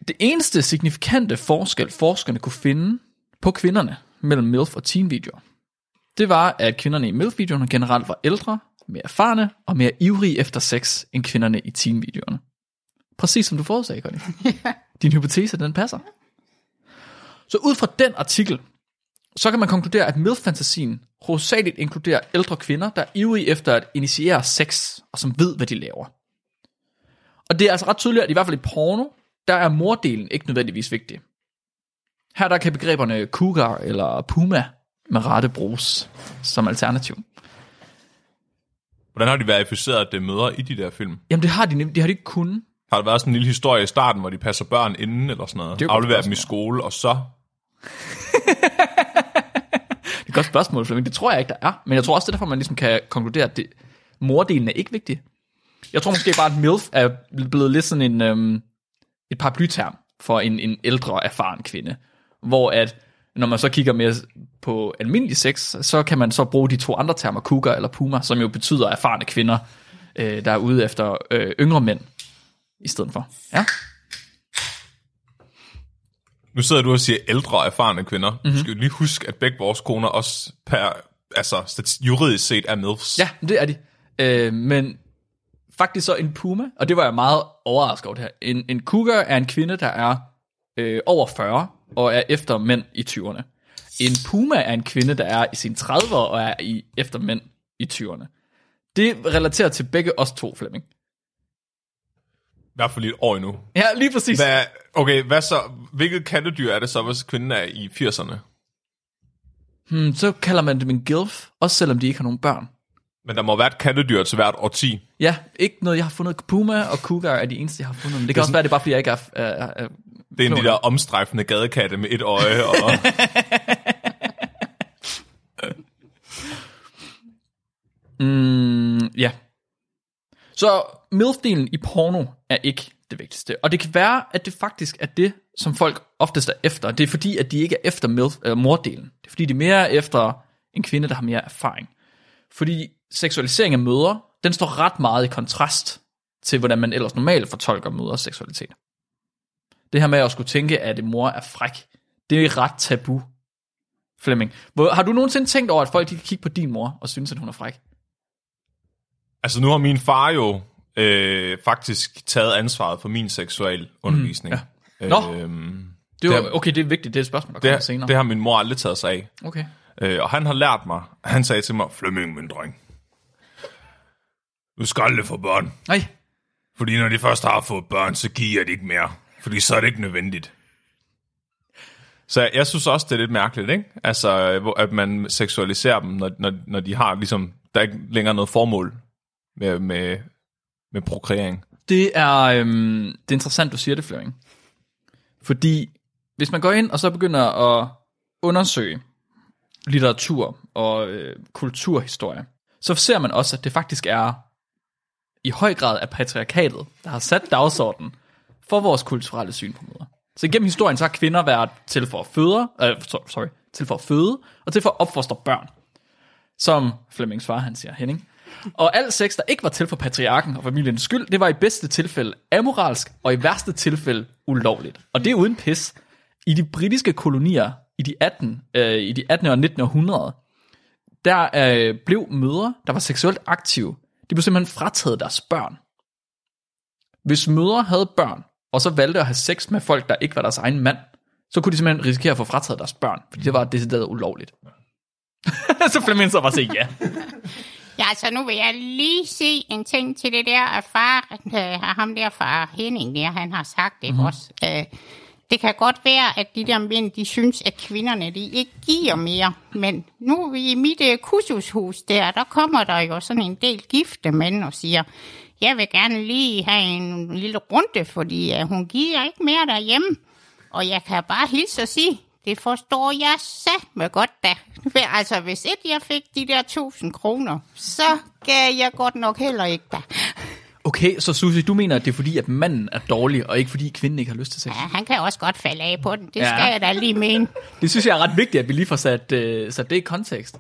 det eneste signifikante forskel, forskerne kunne finde på kvinderne mellem MILF og teen-videoer, det var, at kvinderne i MILF-videoerne generelt var ældre, mere erfarne og mere ivrige efter sex end kvinderne i teen-videoerne. Præcis som du forudsagde, Connie. *laughs* Din hypotese, den passer. Så ud fra den artikel, så kan man konkludere, at MILF-fantasien hovedsageligt inkluderer ældre kvinder, der er ivrige efter at initiere sex, og som ved, hvad de laver. Og det er altså ret tydeligt, at i hvert fald i porno, der er mordelen ikke nødvendigvis vigtig. Her der kan begreberne cougar eller puma med rette bruges som alternativ. Hvordan har de verificeret, at det er mødre i de der film? Jamen det har de, det har de ikke kunnet. Har der været sådan en lille historie i starten, hvor de passer børn inden eller sådan noget? Det er Afleverer dem i skole, og så... *laughs* Det er et godt spørgsmål, Flemming. Det tror jeg ikke, der er. Men jeg tror også, det er derfor, man ligesom kan konkludere, at det, mordelen er ikke vigtig. Jeg tror måske bare, at MILF er blevet lidt sådan en, øhm, et paraplyterm for en, en ældre, erfaren kvinde. Hvor at, når man så kigger mere på almindelig sex, så kan man så bruge de to andre termer, cougar eller puma, som jo betyder erfarne kvinder, øh, der er ude efter øh, yngre mænd, i stedet for. Ja, Nu sidder du og siger ældre og erfarne kvinder. Mm-hmm. Du skal jo lige huske, at begge vores koner også per, altså, juridisk set er MILFs. Ja, det er de. Øh, men faktisk så en puma, og det var jeg meget overrasket over det her. En, en cougar er en kvinde, der er øh, over 40 og er efter mænd i 20'erne. En puma er en kvinde, der er i sine 30'ere og er i, efter mænd i 20'erne. Det relaterer til begge os to, Flemming. I hvert fald lige et år endnu. Ja, lige præcis. Hvad, okay, hvad så? Hvilket kattedyr er det så, hvis kvinden er i 80'erne? Hmm, så kalder man dem en gilf, også selvom de ikke har nogen børn. Men der må være et kattedyr til hvert årti. Ja, ikke noget, jeg har fundet. Puma og cougar er de eneste, jeg har fundet. Men det kan også være, det er bare, fordi jeg ikke er... er, er Det er en de der omstrejfende gadekatte med et øje. Og, *laughs* Mm, ja. Så MILF-delen i porno er ikke det vigtigste. Og det kan være, at det faktisk er det, som folk oftest er efter. Det er fordi, at de ikke er efter MILF, øh, mordelen. Det er fordi, de er mere efter en kvinde, der har mere erfaring. Fordi seksualisering af mødre, den står ret meget i kontrast til, hvordan man ellers normalt fortolker mødres seksualitet. Det her med at skulle tænke, at en mor er fræk, det er ret tabu. Flemming, hvor, har du nogensinde tænkt over, at folk de kan kigge på din mor og synes, at hun er fræk? altså nu har min far jo øh, faktisk taget ansvaret for min seksuel undervisning. Mm, ja. Nå. Øhm, Det var, okay, det er vigtigt. Det er et spørgsmål, der kommer det, senere. det har min mor aldrig taget sig af. Okay. Øh, og han har lært mig, han sagde til mig, Flemming, min dreng, du skal aldrig få børn. Nej. Fordi når de først har fået børn, så giver det ikke mere. Fordi så er det ikke nødvendigt. Så jeg, synes også, det er lidt mærkeligt, ikke? Altså, at man seksualiserer dem, når, når, når de har ligesom, der er ikke længere noget formål med, med, med prokreering. Det er, øhm, det er interessant, du siger det, Flemming. Fordi hvis man går ind og så begynder at undersøge litteratur og øh, kulturhistorie, så ser man også, at det faktisk er i høj grad er patriarkatet, der har sat dagsordenen for vores kulturelle syn på mødre. Så gennem historien, så har kvinder været til for at føde, øh, sorry, til for at føde, og til for at opfostre børn. Som Flemmings far, han siger, Henning. Og al sex, der ikke var til for patriarken og familiens skyld, det var i bedste tilfælde amoralsk, og i værste tilfælde ulovligt. Og det er uden pis. I de britiske kolonier i de 18, øh, i de 18. og 19. århundrede, der øh, blev mødre, der var seksuelt aktive, de blev simpelthen frataget deres børn. Hvis mødre havde børn, og så valgte at have sex med folk, der ikke var deres egen mand, så kunne de simpelthen risikere at få frataget deres børn, fordi det var decideret ulovligt. *laughs* så Flemming så bare sige ja. *laughs* Ja, så nu vil jeg lige se en ting til det der, at far, øh, ham der far Henning der, han har sagt det mm-hmm. også. Øh, det kan godt være, at de der mænd, de synes, at kvinderne, de ikke giver mere. Men nu i mit øh, kursushus der, der kommer der jo sådan en del gifte mænd og siger, jeg vil gerne lige have en lille runde, fordi uh, hun giver ikke mere derhjemme. Og jeg kan bare hilse og sige, det forstår jeg med godt da. For *laughs* Altså, hvis ikke jeg fik de der 1000 kroner, så gav jeg godt nok heller ikke da. Okay, så Susie, du mener, at det er fordi, at manden er dårlig, og ikke fordi kvinden ikke har lyst til sex? Ja, han kan også godt falde af på den. Det Ja. skal jeg da lige mene. *laughs* Det synes jeg er ret vigtigt, at vi lige får sat, uh, sat det i kontekst.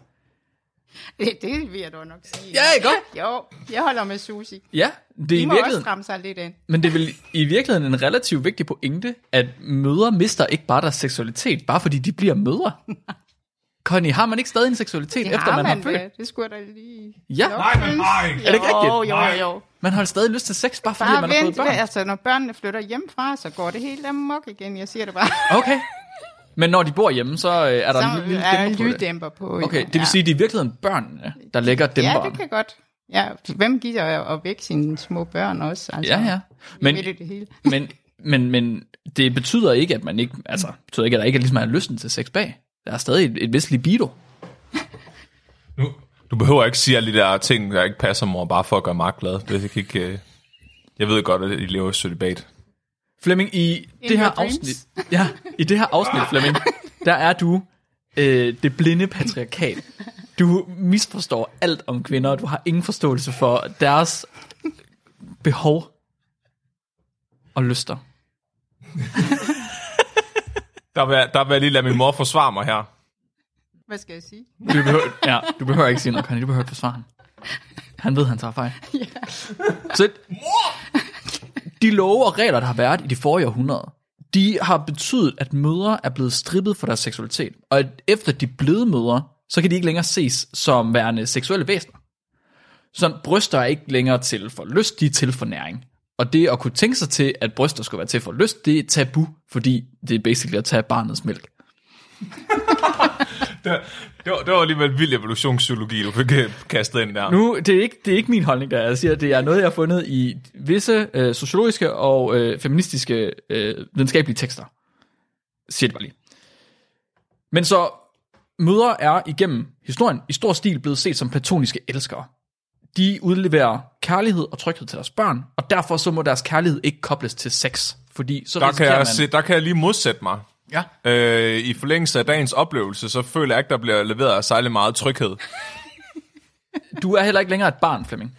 Det, det vil jeg dog nok sige. Ja, ikke godt? Jo, jeg holder med Susi. Ja, det er De i må også virkeligheden, stramme sig lidt ind. men det er vel i virkeligheden en relativt vigtig pointe, at mødre mister ikke bare deres seksualitet, bare fordi de bliver mødre. *laughs* Connie, har man ikke stadig en seksualitet, Det efter man, har født? da. Det skulle jeg da lige... Ja. Jo, Nej, men nej. Er det ikke rigtigt? jo, jo, jo. Man har stadig lyst til sex, bare fordi Bare man har fået børn. altså når børnene flytter hjemmefra, så går det helt amok igen. Jeg siger det bare. *laughs* Okay. Men når de bor hjemme, så øh, er der Så en lille, lille er dæmper på det. lyddæmper på. Okay, det vil sige, at det er i virkeligheden børnene, der lægger Ja, dæmperen. det kan godt. Ja, hvem giver at vække sine små børn også? Altså, Ja, ja. Men, Men, det, det hele. men Men, men det betyder ikke, at man ikke, altså, det betyder ikke, at der ikke er ligesom er lysten til sex bag. Der er stadig et, et vist libido. Nu, du behøver ikke sige alle de der ting, der ikke passer, mor, bare for at gøre Mark glad. Det kan ikke... øh, Jeg ved godt, at I lever i sølibat. Flemming, i det her dreams. afsnit, ja, i det her afsnit, Flemming, der er du øh, det blinde patriarkat. Du misforstår alt om kvinder, og du har ingen forståelse for deres behov og lyster. *laughs* Der vil, jeg- der vil jeg lige lade min mor forsvare mig her. Hvad skal jeg sige? Du behøver, *laughs* ja, du behøver ikke sige noget, Connie. Du behøver ikke forsvare ham. Han ved, han tager fejl. Så de love og regler, der har været i de forrige århundreder, de har betydet, at mødre er blevet strippet for deres seksualitet. Og at efter de blevet mødre, så kan de ikke længere ses som værende seksuelle væsener. Så bryster er ikke længere til for lyst, de er til for næring. Og det at kunne tænke sig til, at bryster skulle være til for lyst, det er tabu, fordi det er basically at tage barnets mælk. *laughs* Det, det, var, det var alligevel vild evolutionspsykologi, du fik øh, kastet ind der. Nu, det er ikke, det er ikke min holdning, der jeg siger, det er noget, jeg har fundet i visse øh, sociologiske og øh, feministiske øh, videnskabelige tekster. Siger det bare lige. Men så, mødre er igennem historien i stor stil blevet set som platoniske elskere. De udleverer kærlighed og tryghed til deres børn, og derfor så må deres kærlighed ikke kobles til sex, fordi så Der kan, jeg man... se, der kan jeg lige modsætte mig. Ja. Øh, I forlængelse af dagens oplevelse, så føler jeg ikke, der bliver leveret særlig meget tryghed. Du er heller ikke længere et barn, Flemming.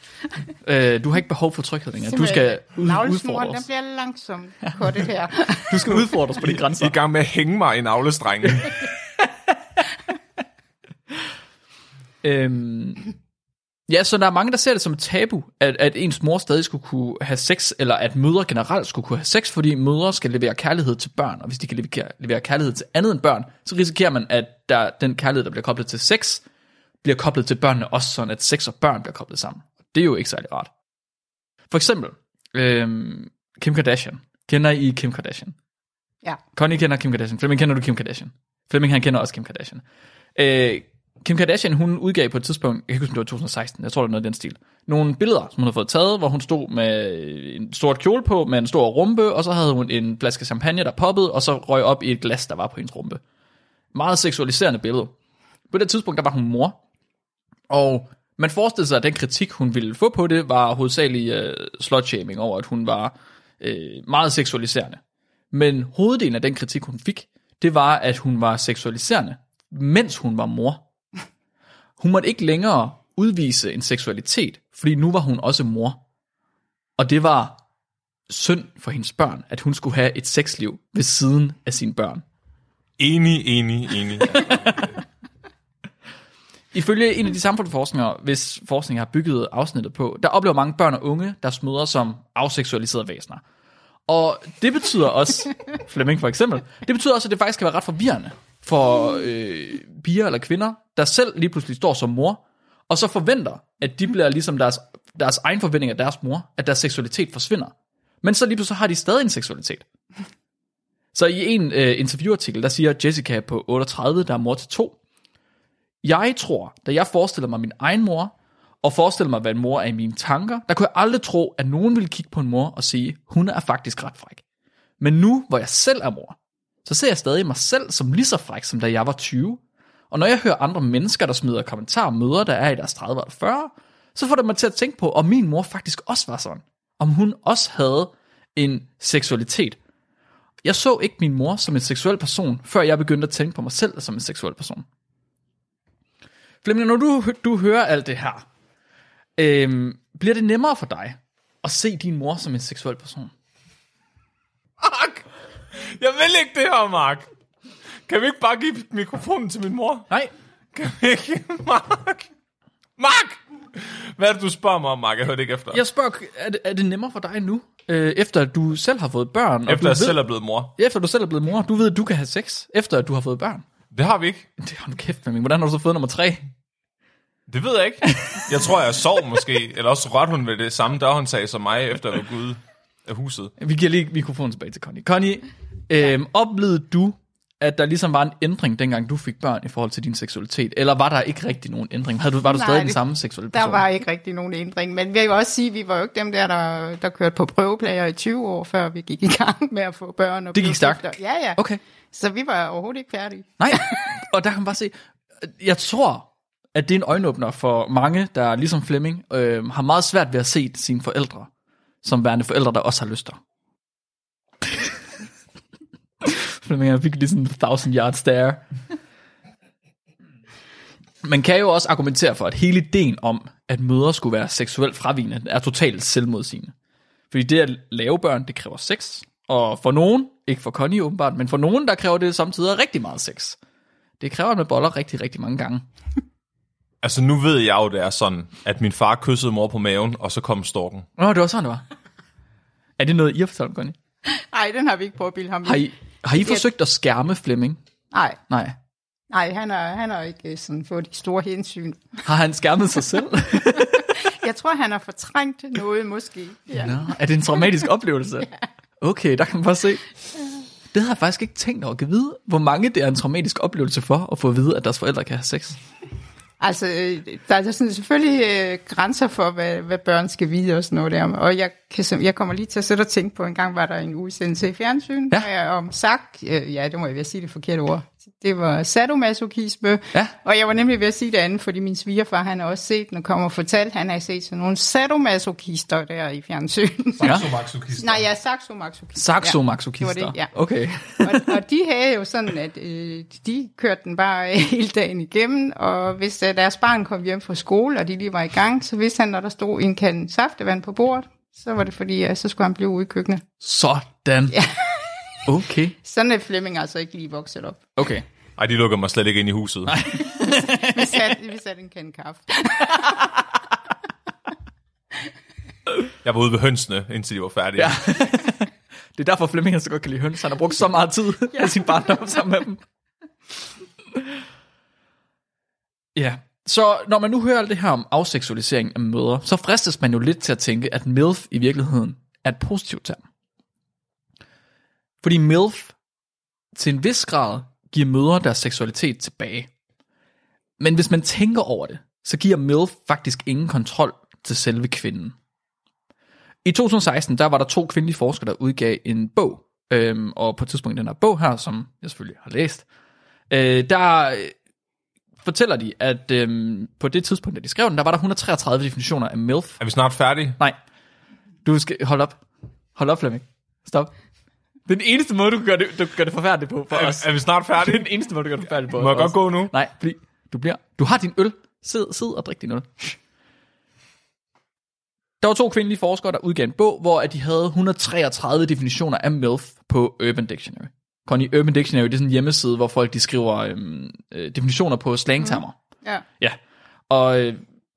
øh, du har ikke behov for tryghed længere. Du skal ud, Navlesnoren, den udfordres. bliver langsomt kuttet her. *laughs* Du skal udfordres på de I grænser. er i gang med at hænge mig i navlestrengen. *laughs* Øhm, ja, så der er mange, der ser det som et tabu, at, at ens mor stadig skulle kunne have sex, eller at mødre generelt skulle kunne have sex, fordi mødre skal levere kærlighed til børn, og hvis de kan levere, levere kærlighed til andet end børn, så risikerer man, at der, den kærlighed, der bliver koblet til sex, bliver koblet til børnene også, sådan at sex og børn bliver koblet sammen. Det er jo ikke særlig rart. For eksempel, øhm, Kim Kardashian. Kender I Kim Kardashian? Ja. Connie kender Kim Kardashian. Flemming kender du Kim Kardashian? Flemming han kender også Kim Kardashian. Øh, Kim Kardashian, hun udgav på et tidspunkt, jeg kan ikke huske, det var 2016, jeg tror, det var noget af den stil, nogle billeder, som hun havde fået taget, hvor hun stod med en stort kjole på, med en stor rumpe, og så havde hun en flaske champagne, der poppede, og så røg op i et glas, der var på hendes rumpe. Meget seksualiserende billede. På det tidspunkt, der var hun mor, og man forestillede sig, at den kritik, hun ville få på det, var hovedsageligt uh, slutshaming over, at hun var uh, meget seksualiserende. Men hoveddelen af den kritik, hun fik, det var, at hun var seksualiserende, mens hun var mor. Hun måtte ikke længere udvise en seksualitet, fordi nu var hun også mor. Og det var synd for hendes børn, at hun skulle have et sexliv ved siden af sine børn. enig, enig, enig. *laughs* Ifølge en af de samfundsforskere, hvis forskning har bygget afsnittet på, der oplever mange børn og unge deres mødre som afseksualiserede væsener. Og det betyder også, *laughs* Flemming for eksempel, det betyder også, at det faktisk kan være ret forvirrende for øh, piger eller kvinder, der selv lige pludselig står som mor, og så forventer, at de bliver ligesom deres, deres egen forventning af deres mor, at deres seksualitet forsvinder. Men så lige pludselig har de stadig en seksualitet. Så i en øh, interviewartikel, der siger Jessica på 38, der er mor til to, jeg tror, da jeg forestiller mig min egen mor, og forestiller mig, hvad en mor er i mine tanker, der kunne jeg aldrig tro, at nogen ville kigge på en mor og sige, hun er faktisk ret fræk. Men nu, hvor jeg selv er mor, så ser jeg stadig mig selv som lige så fræk, som da jeg var 20. Og når jeg hører andre mennesker, der smider kommentarer om møder, der er i deres 30 eller 40, så får det mig til at tænke på, om min mor faktisk også var sådan. Om hun også havde en seksualitet. Jeg så ikke min mor som en seksuel person, før jeg begyndte at tænke på mig selv som en seksuel person. Flemming, når du, du hører alt det her, øhm, bliver det nemmere for dig at se din mor som en seksuel person? Fuck! Jeg vil ikke det her, Mark. Kan vi ikke bare give mikrofonen til min mor? Nej. Kan vi ikke? Mark! Mark! Hvad er det, du spørger mig om, Mark? Jeg hørte ikke efter. Jeg spørger, er det, er det nemmere for dig nu, øh, efter at du selv har fået børn? og Efter du jeg ved, selv er blevet mor. Efter du selv er blevet mor, du ved, at du kan have sex, efter at du har fået børn. Det har vi ikke. *laughs* Det har du kæft, Flemming. Hvordan har du så fået nummer tre? Det ved jeg ikke. Jeg tror, jeg sov måske. Eller også rørte hun ved det samme dørhåndtag som mig, efter jeg var af huset. Vi giver lige mikrofonen tilbage til Connie. Connie, øh, oplevede du, at der ligesom var en ændring, dengang du fik børn i forhold til din seksualitet? Eller var der ikke rigtig nogen ændring? Havde du, var du Nej, stadig den samme seksuelle Der person? var ikke rigtig nogen ændring, men vi vil også sige, at vi var jo ikke dem der, der, der kørte på prøveplager i 20 år, før vi gik i gang med at få børn. Og Det gik blive stærkt? Ja, ja. Okay. Så vi var overhovedet ikke færdige. Nej, *laughs* og der kan man bare se, jeg tror, at det er en øjenåbner for mange, der ligesom Flemming, øh, har meget svært ved at se sine forældre, som værende forældre, der også har lyster. Flemming er virkelig sådan en thousand yard stare. Man kan jo også argumentere for, at hele ideen om, at mødre skulle være seksuelt fravigende, er totalt selvmodsigende. Fordi det at lave børn, det kræver sex. Og for nogen, ikke for Connie åbenbart, men for nogen, der kræver det samtidig rigtig meget sex. Det kræver, at man boller rigtig, rigtig mange gange. Altså, nu ved jeg jo, det er sådan, at min far kyssede mor på maven, og så kom storken. Nå, det var sådan, det var. Er det noget, I har fortalt Connie? Nej, den har vi ikke påbildet ham. Har I, har I forsøgt at skærme Flemming? Nej, Nej. nej han, har, han har ikke øh, sådan fået de store hensyn. Har han skærmet sig selv? *laughs* Jeg tror, han har fortrængt noget måske. Ja. Nå, er det en traumatisk oplevelse? *laughs* Okay, der kan man bare se. Det har jeg faktisk ikke tænkt over. Kan vide, hvor mange det er en traumatisk oplevelse for at få at vide, at deres forældre kan have sex. Altså, øh, der er sådan selvfølgelig øh, grænser for, hvad, hvad børn skal vide og sådan noget der. Og jeg, kan, jeg kommer lige til at sætte og tænke på, en gang var der en udsendelse i fjernsyn Ja. øh, om sak. Øh, ja, det må jeg at sige det forkerte ord. Det var sadomasochisme. Ja. Og jeg var nemlig ved at sige det andet, fordi min svigerfar, han har også set den og kommer og fortalt, han har set sådan nogle sadomasochister der i fjernsyn. Ja. *laughs* Nej, ja, saxomasochister. Saxomasochister. Det var det, ja. Okay. og, og de havde jo sådan, at øh, de kørte den bare øh, *laughs* hele dagen igennem, og hvis øh, deres barn kom hjem fra skole, og de lige var i gang, så vidste han, når der stod en kande saftevand på bordet, så var det fordi, at så skulle han blive ude i køkkenet. Sådan. Ja. Okay. *laughs* Sådan er Flemming altså ikke lige vokset op. Okay. Ej, de lukker mig slet ikke ind i huset. Nej. *laughs* Vi satte, vi satte en kande kaffe. *laughs* Jeg var ude ved hønsene, indtil de var færdige. Ja. Det er derfor Flemming så godt kan lide høns. Han har brugt så meget tid af sin barndom sammen med dem. Ja, så når man nu hører alt det her om afseksualisering af mødre, så fristes man jo lidt til at tænke, at MILF i virkeligheden er et positivt term. Fordi MILF til en vis grad giver mødre deres seksualitet tilbage. Men hvis man tænker over det, så giver MILF faktisk ingen kontrol til selve kvinden. I 2016, der var der to kvindelige forskere, der udgav en bog, øhm, og på et tidspunkt den her bog her, som jeg selvfølgelig har læst, øh, der øh, fortæller de, at øhm, på det tidspunkt, da de skrev den, der var der 133 definitioner af MILF. Er vi snart færdige? Nej, du skal, hold op. Hold op, Flemming. Stop. Det er den eneste måde, du kan gøre det, du kan gøre det forfærdeligt på for Er, os. er vi snart Det er færdige? den eneste måde, du kan gøre det forfærdeligt på Må jeg godt gå nu? Nej, fordi du bliver... Du har din øl. Sid, sid og drik din øl. Der var to kvindelige forskere, der udgav en bog, hvor at de havde 133 definitioner af MILF på Urban Dictionary. Connie, Urban Dictionary det er sådan en hjemmeside, hvor folk de skriver øhm, øh, definitioner på slangtermer. Mm. Ja. Ja, og øh,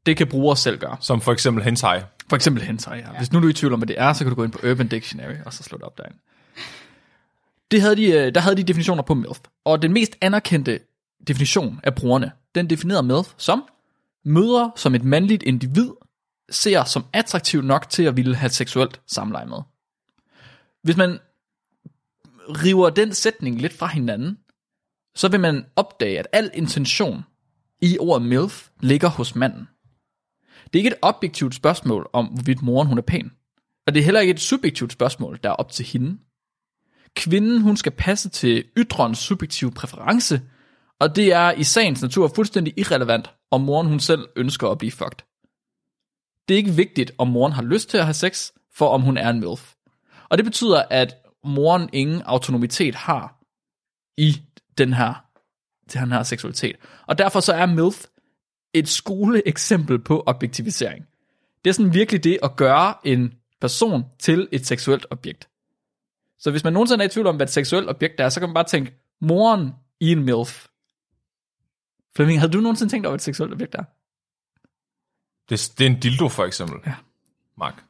det kan brugere selv gøre. Som for eksempel hentai. For eksempel hentai. Ja. Hvis nu du er i tvivl om, hvad det er, så kan du gå ind på Urban Dictionary, og så slå det op derinde. Det havde de, øh, der havde de definitioner på MILF. Og den mest anerkendte definition af brugerne, den definerede MILF som mødre som et mandligt individ ser som attraktiv nok til at ville have seksuelt samleje med. Hvis man river den sætning lidt fra hinanden, så vil man opdage, at al intention i ordet MILF ligger hos manden. Det er ikke et objektivt spørgsmål om, hvorvidt moren hun er pæn. Og det er heller ikke et subjektivt spørgsmål, der er op til hende. Kvinden, hun skal passe til ytrens subjektive præference, og det er i sagens natur fuldstændig irrelevant, om moren hun selv ønsker at blive fucked. Det er ikke vigtigt, om moren har lyst til at have sex, for om hun er en MILF. Og det betyder, at moren ingen autonomitet har i den her, den her seksualitet. Og derfor så er MILF et skoleeksempel på objektivisering. Det er sådan virkelig det at gøre en person til et seksuelt objekt. Så hvis man nogensinde er i tvivl om, hvad et seksuelt objekt er, så kan man bare tænke, moren i en MILF. Flemming, havde du nogensinde tænkt over, hvad et seksuelt objekt er? Det, det er en dildo, for eksempel. Ja. Mark.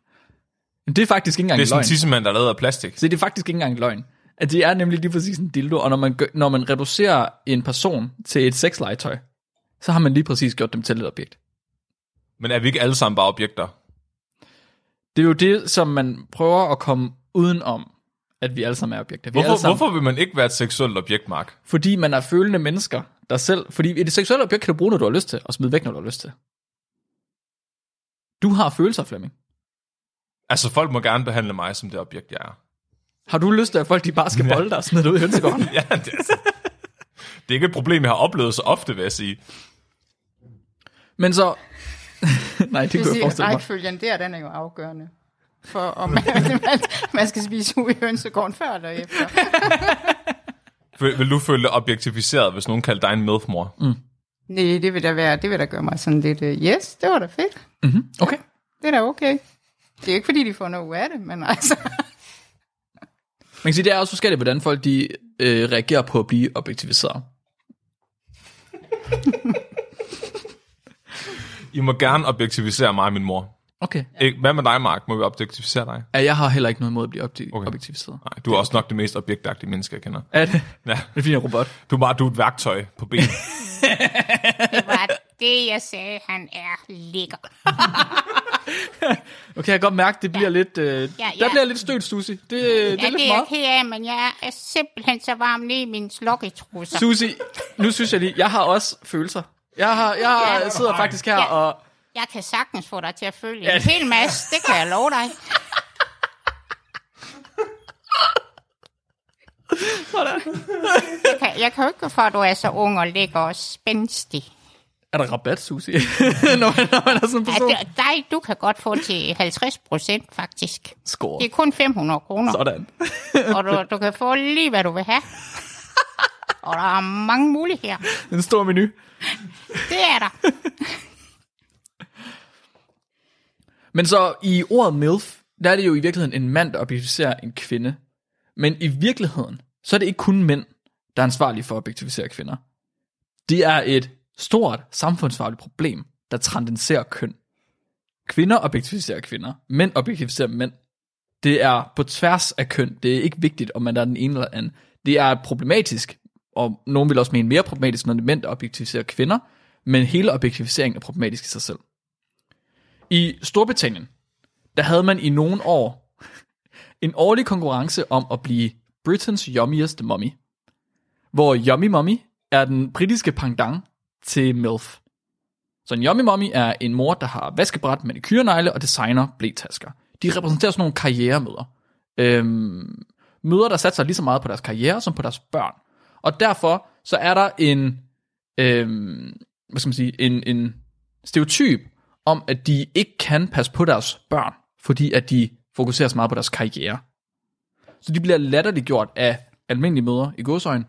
Men det er faktisk ikke engang Det er en sådan løgn. en tissemand, der er lavet af plastik. Så det er faktisk ikke engang en løgn. At det er nemlig lige præcis en dildo, og når man, gør, når man reducerer en person til et sexlegetøj, så har man lige præcis gjort dem til et objekt. Men er vi ikke alle sammen bare objekter? Det er jo det, som man prøver at komme udenom. At vi alle sammen er objekter. Vi er alle Hvorfor, sammen, hvorfor vil man ikke være et seksuelt objekt, Mark? Fordi man er følende mennesker, der selv... Fordi et seksuelt objekt kan du bruge, når du har lyst til, og smide væk, når du har lyst til. Du har følelser, Flemming. Altså, folk må gerne behandle mig som det objekt, jeg er. Har du lyst til, at folk de bare skal bolde dig og smide dig ud i hønsegården? *laughs* ja, det, er, det er ikke et problem, jeg har oplevet så ofte, vil jeg sige. Men så... *laughs* Nej, det Det kunne jeg forestille mig. rækkefølgen der, den er jo afgørende. For om *laughs* man, man, skal spise ud i hønsegården før eller efter. *laughs* Vil, vil du føle dig objektificeret, hvis nogen kalder dig en medmor? Mm. Nej, det vil da være, det vil da gøre mig sådan lidt, uh, yes, det var da fedt. Okay. Det er da okay. Det er ikke fordi, de får noget ud af det, men altså... Man kan sige, det er også forskelligt, hvordan folk de, øh, reagerer på at blive objektiviseret. I må gerne objektivisere mig og min mor. Okay. Ikke? Hvad med dig, Mark? Må vi objektivisere dig? Ja, jeg har heller ikke noget imod at blive obje- Okay. okay. objektiviseret. Nej, du er også nok det mest objektagtige menneske, jeg kender. Er det? Ja. Det er fordi, jeg er robot. Du er bare du er et værktøj på ben. *laughs* Det var det, jeg sagde. Han er lækker. *laughs* Okay, jeg kan godt mærke, det bliver lidt... Øh, Ja, Der ja. bliver lidt stødt, Susi. Det, det er Ja, lidt det er jeg meget. af, men jeg er simpelthen så varm nede i mine slokketrusser. Susi, nu synes jeg lige, jeg har også følelser. Jeg, har, jeg har, Ja. sidder faktisk her Ja. og... Jeg kan sagtens få dig til at følge Ja, en hel masse. Det kan jeg love dig. Jeg kan, jeg kan jo ikke gå for, at du er så ung og lækker og spændstig. Er der rabat, Susi? *laughs* når, man, når man er sådan en Ja, person? det, dig, du kan godt få til 50 procent, faktisk. Skåret. Det er kun 500 kroner, Sådan. *laughs* og du, du kan få lige, hvad du vil have. Og der er mange muligheder. En stor menu. Det er der. *laughs* Men så i ordet MILF, der er det jo i virkeligheden en mand, der objektiviserer en kvinde. Men i virkeligheden, så er det ikke kun mænd, der er ansvarlige for at objektivisere kvinder. Det er et stort samfundsfagligt problem, der transcenderer køn. Kvinder objektiviserer kvinder, mænd objektiviserer mænd. Det er på tværs af køn. Det er ikke vigtigt, om man er den ene eller anden. Det er problematisk, og nogen vil også mene mere problematisk, når det er mænd, der objektiviserer kvinder, men hele objektiviseringen er problematisk i sig selv. I Storbritannien, der havde man i nogle år en årlig konkurrence om at blive Britain's Yummiest Mummy. Hvor Yummy Mummy er den britiske pendant til MILF. Så en Yummy Mummy er en mor, der har vaskebræt, manikyrenegle og designer blætasker. De repræsenterer sådan nogle karrieremøder. Øhm, møder, der satser lige så meget på deres karriere som på deres børn. Og derfor så er der en, øhm, hvad skal man sige, en, en stereotyp om, at de ikke kan passe på deres børn, fordi at de fokuserer så meget på deres karriere. Så de bliver latterligt gjort af almindelige mødre i godsøjen,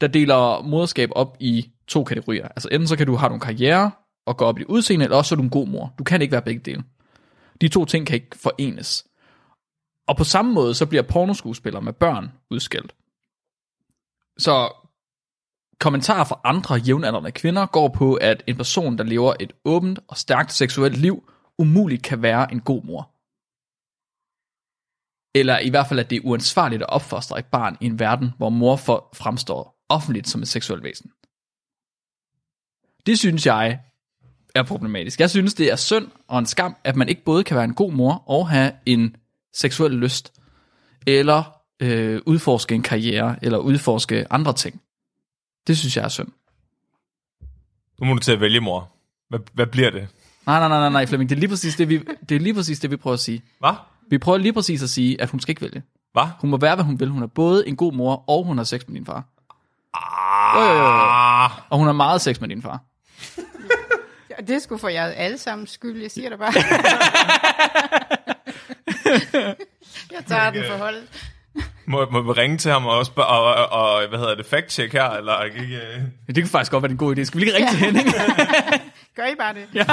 der deler moderskab op i to kategorier. Altså enten så kan du have en karriere og gå op i dit udseende, eller også så er du en god mor. Du kan ikke være begge dele. De to ting kan ikke forenes. Og på samme måde, så bliver pornoskuespillere med børn udskilt. Så kommentarer fra andre jævnaldrende kvinder går på, at en person, der lever et åbent og stærkt seksuelt liv, umuligt kan være en god mor. Eller i hvert fald, at det er uansvarligt at opfostre et barn i en verden, hvor mor for, fremstår offentligt som et seksuelt væsen. Det synes jeg er problematisk. Jeg synes, det er synd og en skam, at man ikke både kan være en god mor og have en seksuel lyst, eller øh, udforske en karriere, eller udforske andre ting. Det synes jeg er synd. Nu må du til at vælge, mor. Hvad, hvad bliver det? Nej, nej, nej, nej, nej, Flemming, det er lige præcis det, vi, det er lige præcis det, vi prøver at sige. Hvad? Vi prøver lige præcis at sige, at hun skal ikke vælge. Hvad? Hun må være, hvad hun vil. Hun er både en god mor, og hun har sex med din far. Ah, jo. Og hun har meget sex med din far. Ja, det skulle for jer alle sammen skyld, jeg siger det bare. *laughs* jeg tager den for holdet. Må, må vi ringe til ham og, spørge, og, og, og hvad hedder det, fact-check her, eller ikke? øh? Det kan faktisk godt være en god idé. Skal vi lige ringe til Henning? *laughs* Gør I bare det? ja.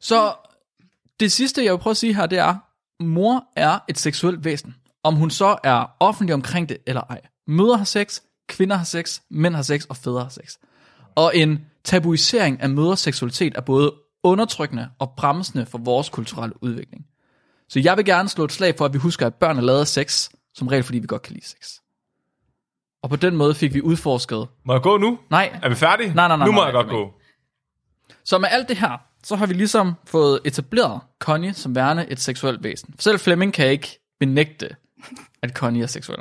Så det sidste, jeg vil prøve at sige her, det er, mor er et seksuelt væsen. Om hun så er offentlig omkring det eller ej. Møder har sex, kvinder har sex, mænd har sex og fædre har sex. Og en tabuisering af møders seksualitet er både undertrykkende og bremsende for vores kulturelle udvikling. Så jeg vil gerne slå et slag for, at vi husker, at børn er lavet af sex, som regel fordi vi godt kan lide sex. Og på den måde fik vi udforsket... Må jeg gå nu? Nej, Er vi færdige? Nej, nej, nej, Nu må nej, jeg godt gå. Så med alt det her, så har vi ligesom fået etableret Connie som værende et seksuelt væsen. Selv Flemming kan ikke benægte, at Connie er seksuel.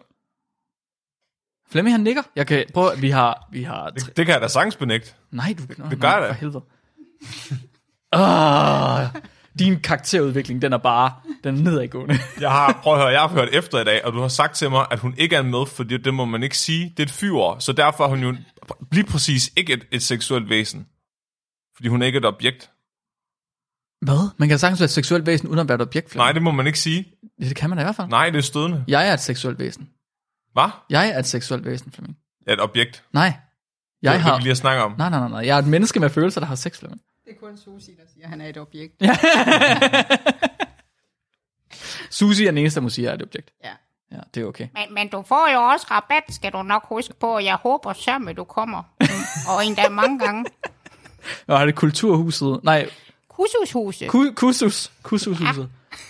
Flemming han nikker. Jeg kan prøve, vi har, vi har Det, det kan jeg da sagtens benægte. Nej, du nå, det gør jeg da. For helvede. Ah, din karakterudvikling, den er bare, den er nedadgående. *laughs* Jeg har, prøv at høre, jeg har hørt efter i dag, og du har sagt til mig, at hun ikke er med, fordi det må man ikke sige. Det er et fyr, så derfor er hun jo lige præcis ikke et, et seksuelt væsen. Fordi hun er ikke et objekt. Hvad? Man kan sagtens være et seksuelt væsen, uden at være et objekt, Nej, det må man ikke sige. Nej. Det kan man da i hvert fald. Nej, det er stødende. Jeg er et seksuelt væsen. Hvad? Jeg er et seksuelt væsen, Flemming. Ja, et objekt. Nej. Jeg det, har... det vi lige at snakke om. Nej, nej, nej, nej. Jeg er et menneske med følelser, der har sex, Flemming. Det er kun Susi, der siger, at han er et objekt. *laughs* Susie er den eneste, der må sige, at jeg er et objekt. Ja. Ja, det er okay. Men, men du får jo også rabat, skal du nok huske på. Jeg håber sørme, du kommer. *laughs* og endda mange gange. Og er det Kulturhuset? Nej, Kursushuse. Ku- Kusus. Kusushuset.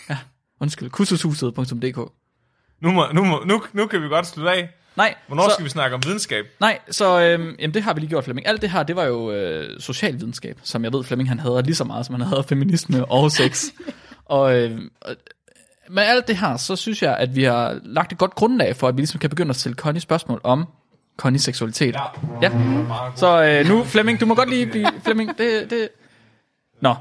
Ja, undskyld. Kusushuset.dk Nu, må, nu, må, nu, nu kan vi godt slutte af. Nej, Hvornår så, skal vi snakke om videnskab? nej, så øhm, jamen, det har vi lige gjort, Flemming. Alt det her, det var jo øh, socialvidenskab, som jeg ved, Flemming han havde lige så meget, som han havde feminisme og sex. *laughs* og, øh, og med alt det her, så synes jeg, at vi har lagt et godt grundlag for, at vi ligesom kan begynde at stille Connie spørgsmål om Connies seksualitet. Ja. ja. Så øh, nu, Flemming, du må godt lige blive... Flemming, det... det Nå.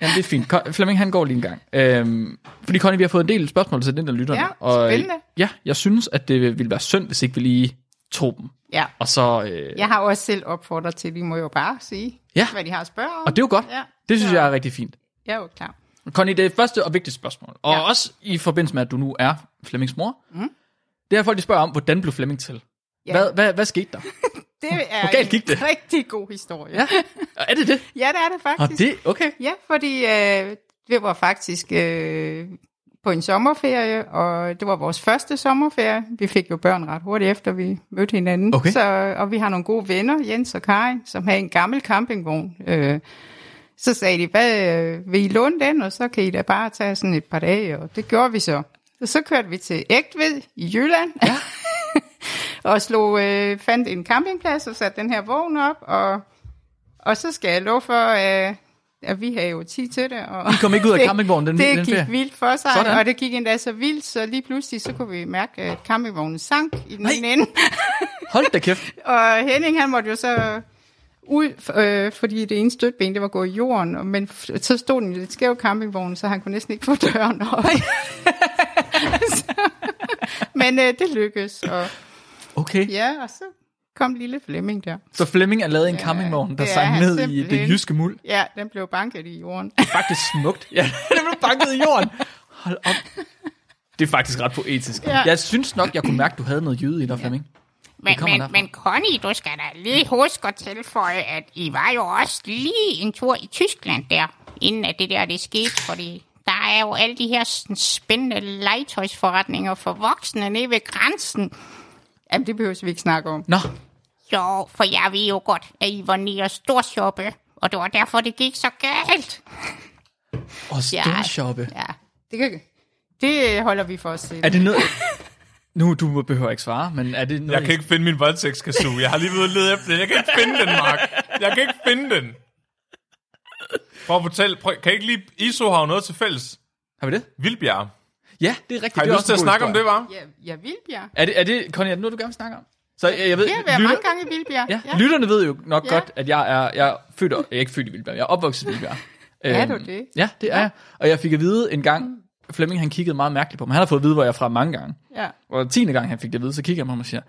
Jamen, det er fint. Flemming, han går lige en gang. Øhm, fordi, Connie, vi har fået en del spørgsmål til den, der lytter. Ja, og, spændende. Ja, jeg synes, at det ville være synd, hvis ikke vi lige tog dem. Ja. Og så... Øh, Jeg har også selv opfordret til, at de må jo bare sige, Ja. hvad de har at spørge om. Og det er jo godt. Ja. Det synes Så jeg er rigtig fint. Jeg er jo klar. Connie, det er første og vigtigste spørgsmål. Og Ja. også i forbindelse med, at du nu er Flemmings mor. Mm. Det er folk, de spørger om, hvordan blev Flemming til? Ja. Hvad, hvad, hvad skete der? *laughs* Det er Hvor galt en gik det? rigtig god historie. Ja. Er det det? *laughs* ja det er det Og faktisk. det, okay. Ja, fordi øh, det var faktisk øh, på en sommerferie, og det var vores første sommerferie. Vi fik jo børn ret hurtigt efter, vi mødte hinanden. Okay. Så, og vi har nogle gode venner, Jens og Karin, som har en gammel campingvogn. Øh, så sagde de, hvad, øh, vil I låne den, og så kan I da bare tage sådan et par dage, og det gjorde vi så. Og så kørte vi til Ægtved i Jylland, ja. *laughs* og slog, øh, fandt en campingplads og satte den her vogn op, og, og så skal jeg love for, øh, at vi havde jo tid til det. Og I kom ikke ud af *laughs* campingvognen den, det den gik ferie? vildt for sig, Sådan. og det gik endda så vildt, så lige pludselig så kunne vi mærke, at campingvognen sank i den Nej. ene ende. *laughs* Hold da kæft. *laughs* Og Henning, han måtte jo så ud, øh, fordi det ene støtben, det var gået i jorden, men så stod den i lidt skæv campingvogn, så han kunne næsten ikke få døren op. Så- men øh, det lykkedes, og Okay. ja, og så kom lille Flemming der. Så Flemming er lavet i en Ja, campingvogn, der er sang ned i det jyske muld. Ja, den blev banket i jorden. Faktisk smukt. Ja, *laughs* det blev banket i jorden. Hold op. Det er faktisk ret poetisk. Ja. Jeg synes nok, jeg kunne mærke, at du havde noget jyde i dig, Flemming. Men, kommer men, derfra. men Connie, du skal da lige huske at tilføje, at I var jo også lige en tur i Tyskland der, inden at det der det skete, fordi der er jo alle de her sådan spændende legetøjsforretninger for voksne nede ved grænsen. Jamen, det behøver vi ikke snakke om. Nå, Jo, for jeg ved jo godt, at I var nede og storshoppe, og det var derfor, det gik så galt. og storshoppe. Ja, det, kan, det holder vi for os selv. Er det noget... Nu, du behøver ikke svare, men er det noget... Jeg kan ikke finde min voldtægtskasse. Jeg har lige været lede efter den. Jeg kan ikke finde den, Mark. Jeg kan ikke finde den. Prøv at fortælle. Prøv, kan I ikke lige... ISO har jo noget til fælles. Har vi det? Vildbjerg. Ja, det er rigtigt. Har I det er lyst også til at snakke om det, var? Ja, ja Vildbjerg. Er det, er det, Connie, er det noget, du gerne vil snakke om? Så jeg, jeg ved, Vi har været mange gange i Vildbjerg. Ja, ja, lytterne ved jo nok Ja. ja. godt, at jeg er, jeg er født, jeg er ikke født i Vildbjerg, jeg er opvokset i Vildbjerg. *laughs* Er Øhm, du det? Ja, det er jeg. Og jeg fik at vide en gang, Flemming han kiggede meget mærkeligt på mig. Han har fået at vide, hvor jeg er fra mange gange. Ja. Og tiende gang han fik det at vide, så kigger jeg på ham og siger,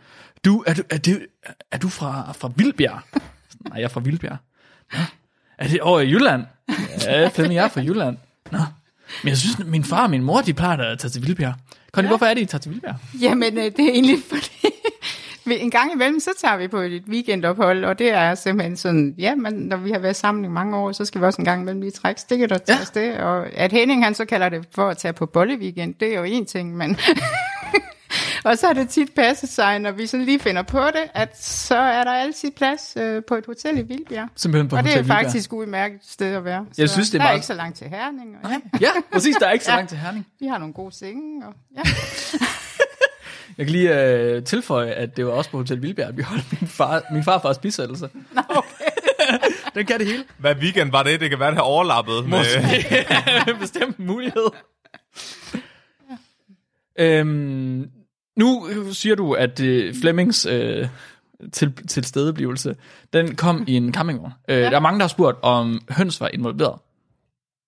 du, er du, er det, er du fra, fra Vildbjerg? *laughs* Nej, jeg er fra Vildbjerg. Nå, er det over i Jylland? Ja, Flemming, jeg er fra Jylland. Nå, men jeg synes, min far og min mor, de plejer at tage til Vildbjerg. Connie, ja. hvorfor er det, I tager til Vildbjerg? Jamen, øh, det er egentlig fordi, *laughs* en gang imellem, så tager vi på et weekendophold, og det er simpelthen sådan, ja, men når vi har været sammen i mange år, så skal vi også en gang imellem lige trække stikket og tage Ja. ja. afsted. Og at Henning, han så kalder det for at tage på bolleweekend, det er jo en ting, men... *laughs* og så er det tit passet sig, når vi sådan lige finder på det, at så er der altid plads øh, på et hotel i Vildbjerg. Simpelthen på Og det er faktisk et udmærket sted at være. Jeg Så synes, det er der meget- er ikke så langt til Herning, og ja, Ja, præcis, der er ikke så *laughs* Ja. langt til Herning. vi har nogle gode senge, og ja. *laughs* Jeg kan lige øh, tilføje, at det var også på Hotel Vildbjerg, at vi holdt min, far, min farfars bisættelse. *laughs* Nå, okay. Den kan det hele. Hvad weekend var det? Det kan være, det har overlappet. Med, en bestemt mulighed. Øhm, nu siger du, at øh, Flemmings øh, til, tilstedeblivelse, den kom i en campingvogn. Øh, Der er mange, der har spurgt, om høns var involveret.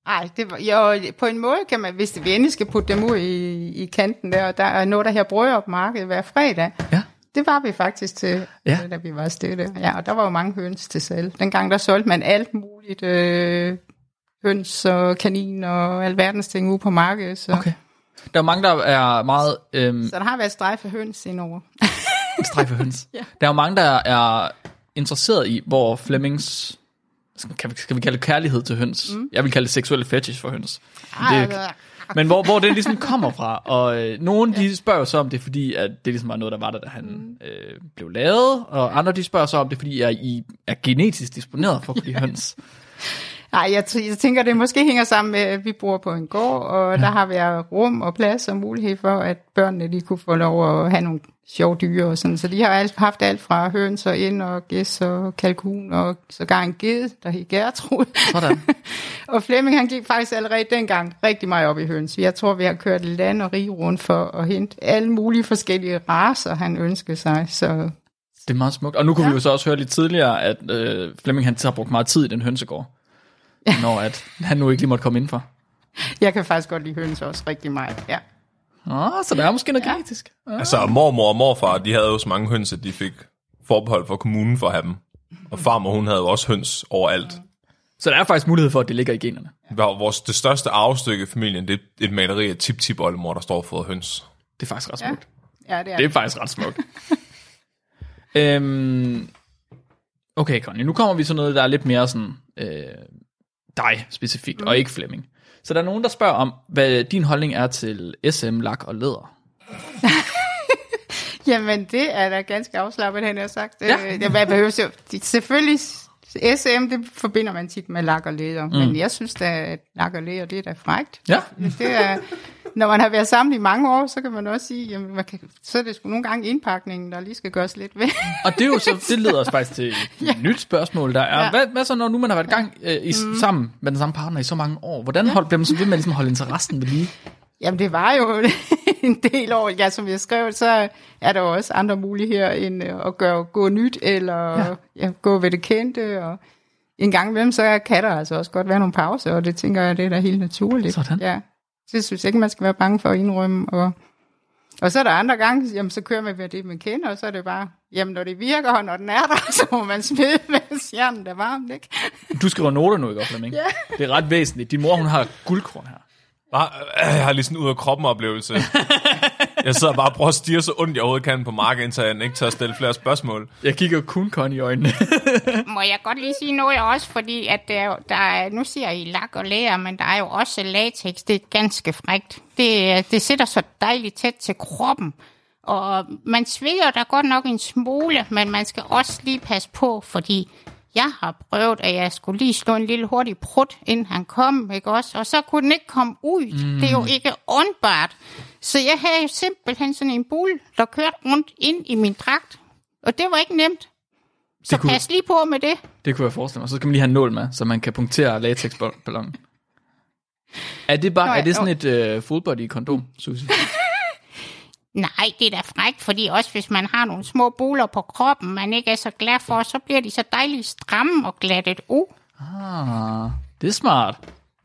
Ej, det var, jo, på en måde kan man, hvis vi endelig skal putte dem ud i, i kanten der, og der er noget, der her brød på markedet hver fredag. Ja. Det var vi faktisk til, Ja. ja. da vi var der. Ja, og der var jo mange høns til salg. Dengang der solgte man alt muligt, øh, høns og kanin og alverdens ting ude på markedet. Så, Okay. Der er mange, der er meget øhm, så der har været strejf af høns indover. *laughs* høns. *laughs* Ja. Der er jo mange, der er interesseret i, hvor Flemmings, skal vi, skal vi kalde det kærlighed til høns? Mm. Jeg vil kalde det seksuelle fetish for høns. Det, men hvor, hvor det ligesom kommer fra. Og øh, nogen de spørger så om det, fordi at det ligesom var noget, der var der, da han øh, blev lavet. Og andre de spørger så om det, fordi at I er genetisk disponeret for at kunne lide høns. *laughs* Nej, jeg, t- jeg tænker, det måske hænger sammen med, at vi bor på en gård, og ja. der har været rum og plads og mulighed for, at børnene de kunne få lov at have nogle sjove dyr og sådan. Så de har alt, haft alt fra høns og ind og gæs og kalkun og sågar en ged, der hed Gertrud. Sådan. *laughs* og Flemming han gik faktisk allerede dengang rigtig meget op i høns. Jeg tror, vi har kørt land og rig rundt for at hente alle mulige forskellige raser, han ønskede sig. Så Det er meget smukt. Og nu kunne ja. vi jo så også høre lidt tidligere, at øh, Flemming han har brugt meget tid i den hønsegård. Når at han nu ikke lige måtte komme indenfor. jeg kan faktisk godt lide høns også rigtig meget. Ja. Åh, så der er måske noget Ja. genetisk. Ja. Altså, mormor og morfar, de havde jo så mange høns, at de fik forbehold for kommunen for at have dem. Og farmor, hun havde jo også høns overalt. Så der er faktisk mulighed for, at det ligger i generne. Vores, det største arvestykke i familien, det er et maleri af tip tip oldemor der står fået høns. Det er faktisk ret Ja. smukt. ja, det er Det er faktisk ret smukt. øhm, okay, Conny, nu kommer vi til noget, der er lidt mere sådan øh, dig specifikt, mm. og ikke Flemming. Så der er nogen, der spørger om, hvad din holdning er til SM, lak og læder. *laughs* Jamen, det er da ganske afslappet, han har sagt. Ja. Øh, behøver jeg? De- Selvfølgelig, SM, det forbinder man tit med lak og læder. Mm. Men jeg synes da, at lak og læder, det er da frægt. Ja. Det er, når man har været sammen i mange år, så kan man også sige, jamen, man kan, så er det sgu nogle gange indpakningen, der lige skal gøres lidt ved. Og det er jo så, det leder os faktisk til et ja. nyt spørgsmål, der er, ja. Hvad, hvad så når nu man har været i gang øh, i, mm. sammen med den samme partner i så mange år? Hvordan hold, bliver man så ved med ligesom at holde interessen ved lige? Jamen, det var jo *laughs* en del år. Ja, som jeg skrev, så er der også andre muligheder end øh, at gøre, gå nyt, eller Ja. ja. Ja, gå ved det kendte. Og en gang imellem, så kan der altså også godt være nogle pauser, og det tænker jeg, det er da helt naturligt. Sådan. Ja. Så jeg synes ikke, man skal være bange for at indrømme. Og, og så er der andre gange, jamen, så kører man ved det, man kender, og så er det bare, jamen, når det virker, og når den er der, *laughs* så må man smide, mens hjernen er varmt, ikke? Du skriver noter nu, ikke, Flemming? Ja. Det er ret væsentligt. Din mor, hun har guldkorn her. Nej, jeg har lige sådan ud af kroppen oplevelse. *laughs* Jeg sidder bare og prøver at stige så ondt, jeg overhovedet kan på marken, indtil jeg ikke tør at stille flere spørgsmål. Jeg kigger kun Conny i øjnene. *laughs* Må jeg godt lige sige noget også, fordi at der, er jo- der er, nu siger I lak og læger, men der er jo også latex, det er ganske frægt. Det, det sætter så dejligt tæt til kroppen, og man sviger der godt nok en smule, men man skal også lige passe på, fordi jeg har prøvet, at jeg skulle lige slå en lille hurtig prut, inden han kom, ikke også? Og så kunne den ikke komme ud. Mm. Det er jo ikke åndbart. Så jeg havde jo simpelthen sådan en bul, der kørte rundt ind i min dragt. Og det var ikke nemt. Så kunne- pas lige på med det. Det kunne jeg forestille mig. Så skal man lige have en nål med, så man kan punktere latexballonen. Er det, bare, Nå ja, er det sådan et øh, full body kondom, Susie? *laughs* Nej, det er da frækt, fordi også hvis man har nogle små buler på kroppen, man ikke er så glad for, så bliver de så dejligt stramme og glattet ud. Ah, det er smart.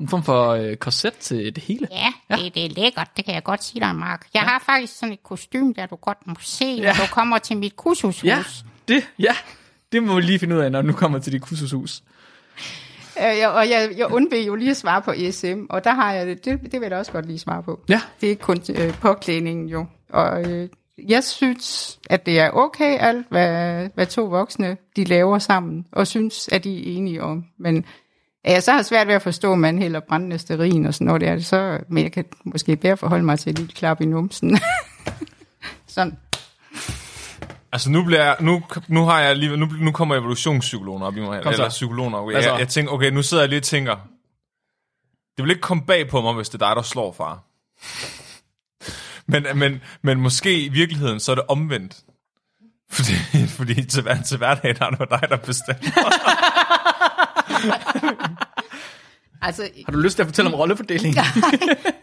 En form for øh, korset til det hele. Ja, ja. Det, det er lækkert, det kan jeg godt sige dig, Mark. Jeg ja. har faktisk sådan et kostume, der du godt må se, når Ja. du kommer til mit kursushus. Ja, det, ja, det må vi lige finde ud af, når du kommer til dit kursushus. Øh, jeg- og jeg, jeg undveg jo lige at svare på ESM, og der har jeg det, det, det vil jeg da også godt lige svare på. Ja. Det er kun øh, påklædningen jo. Og øh, jeg synes, at det er okay alt, hvad, hvad to voksne de laver sammen, og synes, at de er enige om. Men at jeg så har svært ved at forstå, at man hælder brændende sterin og sådan noget der, så, men jeg kan måske bedre forholde mig til et lille klap i numsen. *laughs* sådan. Altså nu bliver jeg, nu, nu har jeg lige, nu, nu kommer evolutionspsykologen op i mig, Kom så. eller psykologen op. Jeg, jeg tænker, okay, nu sidder jeg lige og tænker, det vil ikke komme bag på mig, hvis det er dig, der slår far. Men, men, men måske i virkeligheden, så er det omvendt. Fordi, fordi til, hver, til hverdag, der er det dig, der bestemmer. *laughs* Altså, Har du lyst til at fortælle om rollefordelingen? *laughs*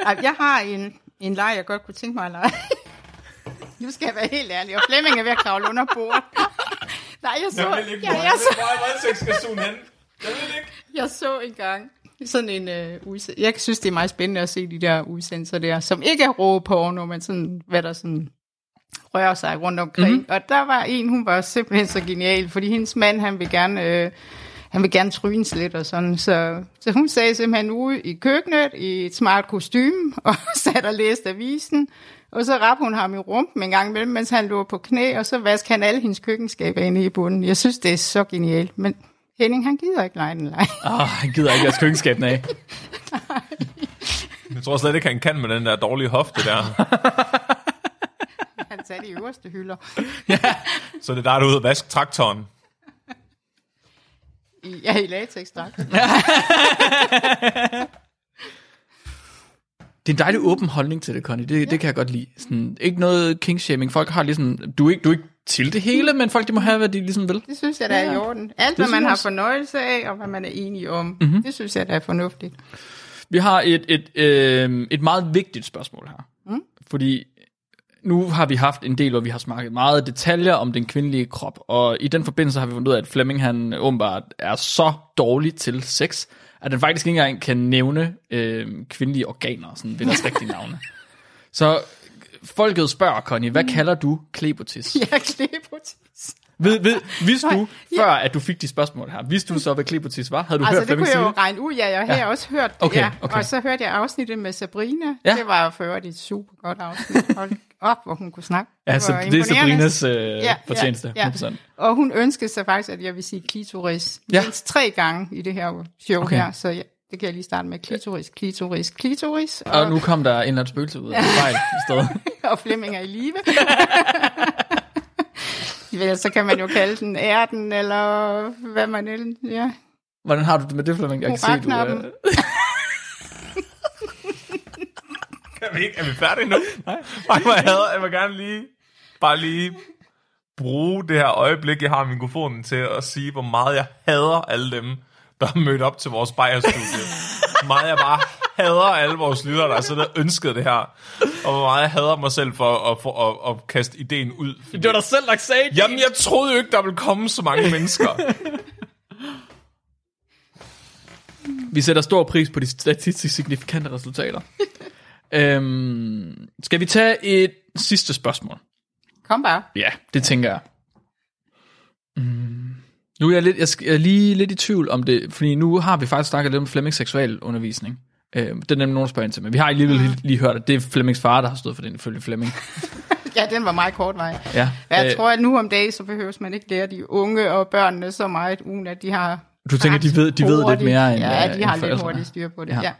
Ej, Jeg har en, En leg, jeg godt kunne tænke mig at lege. nu skal jeg være helt ærlig, og Flemming er ved at kravle under bordet. *laughs* Nej, jeg så, jeg, jeg, så, hvor skal zoome hen. Jeg ved ikke. jeg så engang sådan en øh, udsendelse. Jeg synes, det er meget spændende at se de der udsendelser der, som ikke er rå porno, men sådan, hvad der sådan rører sig rundt omkring. Mm-hmm. Og der var en, hun var simpelthen så genial, fordi hendes mand, han vil gerne... Øh, han vil gerne trynes lidt og sådan, så, så hun sagde simpelthen ude i køkkenet i et smart kostume, *laughs* og satte og læste avisen, og så rap hun ham i rumpen en gang imellem, mens han lå på knæ, og så vaskede han alle hendes køkkenskaber inde i bunden. Jeg synes, det er så genialt, men Henning, han gider ikke lege den leg. *laughs* Åh, oh, han gider ikke at køkkenskaben af. *laughs* Jeg tror slet ikke, han kan med den der dårlige hofte der. Han satte i øverste hylder. *laughs* Så det er der, er ude og vaske traktoren. I, ja, i latex Det er en dejlig åben holdning til det, Connie. Det, ja. det kan jeg godt lide. Sådan, ikke noget kingshaming. Folk har ligesom... Du er ikke, du er ikke til det hele, men folk de må have, hvad de ligesom vil. Det synes jeg, der er i orden. Alt, hvad man har fornøjelse af, og hvad man er enig om, mm-hmm. det synes jeg, der er fornuftigt. Vi har et, et, øh, et meget vigtigt spørgsmål her. Mm. Fordi nu har vi haft en del, hvor vi har snakket meget detaljer om den kvindelige krop, og i den forbindelse har vi fundet ud af, at Flemming han åbenbart er så dårlig til sex, at han faktisk ikke engang kan nævne øh, kvindelige organer, sådan ved deres rigtige navne. *laughs* Så folket spørger, Connie, hvad kalder du klebotis? *laughs* Jeg er klepotis. Ved, ved, vidste du, Ja. før at du fik de spørgsmål her, vidste du så, hvad klebotis var? Havde du Altså, hørt det kunne jeg jo regne ud. Ja, jeg har Ja. også hørt det. Okay, ja. okay. Og så hørte jeg afsnittet med Sabrina. Ja. Det var jo for øvrigt et super godt afsnit. Hold op, hvor hun kunne snakke. Ja, så det er. Sabrinas øh, Ja, fortjeneste. ja, 100%. Og hun ønskede sig faktisk, at jeg vil sige klitoris. Ja. Mindst tre gange i det her show Okay. her. Så ja, det kan jeg lige starte med. Klitoris, klitoris, klitoris. Og nu kom der en eller anden spøgelse ud af *laughs* fejl i stedet. *laughs* og Flemming er i live. *laughs* Vel, så kan man jo kalde den ærten, eller hvad man ellers, ja. Hvordan har du det med det, Flemming? Jeg kan se, du... Øh... Er vi, ikke, er vi færdige nu? Nej. Ej, jeg, hader, jeg vil gerne lige, bare lige bruge det her øjeblik, jeg har mikrofonen til at sige, hvor meget jeg hader alle dem, der er mødt op til vores Bayer-studie. Hvor *laughs* meget jeg bare hader alle vores lyttere, der har siddet og ønsket det her. Og hvor meget jeg hader mig selv for at, for at, at kaste ideen ud. Fordi, Det var dig selv, der sagde det. Jamen, jeg troede jo ikke, der ville komme så mange *laughs* mennesker. Vi sætter stor pris på de statistisk signifikante resultater. øhm, skal vi tage et sidste spørgsmål? Kom bare. Ja, det tænker jeg. Mm. Nu er jeg, lidt, jeg, skal, jeg er lige lidt i tvivl om det, fordi nu har vi faktisk snakket lidt om Flemmings seksualundervisning. Øh, det er nemlig nogen, der spørger ind til, men vi har alligevel lige, lige hørt, at det er Flemmings far, der har stået for den, ifølge Flemming. *laughs* Ja, den var meget kort vej. Ja. Jeg Øh, tror, at nu om dagen, så behøves man ikke lære de unge og børnene så meget, uden at de har... Du tænker, de ved- de ved lidt mere, end, Ja, øh, de har end lidt hurtigt styr på det, ja. ja.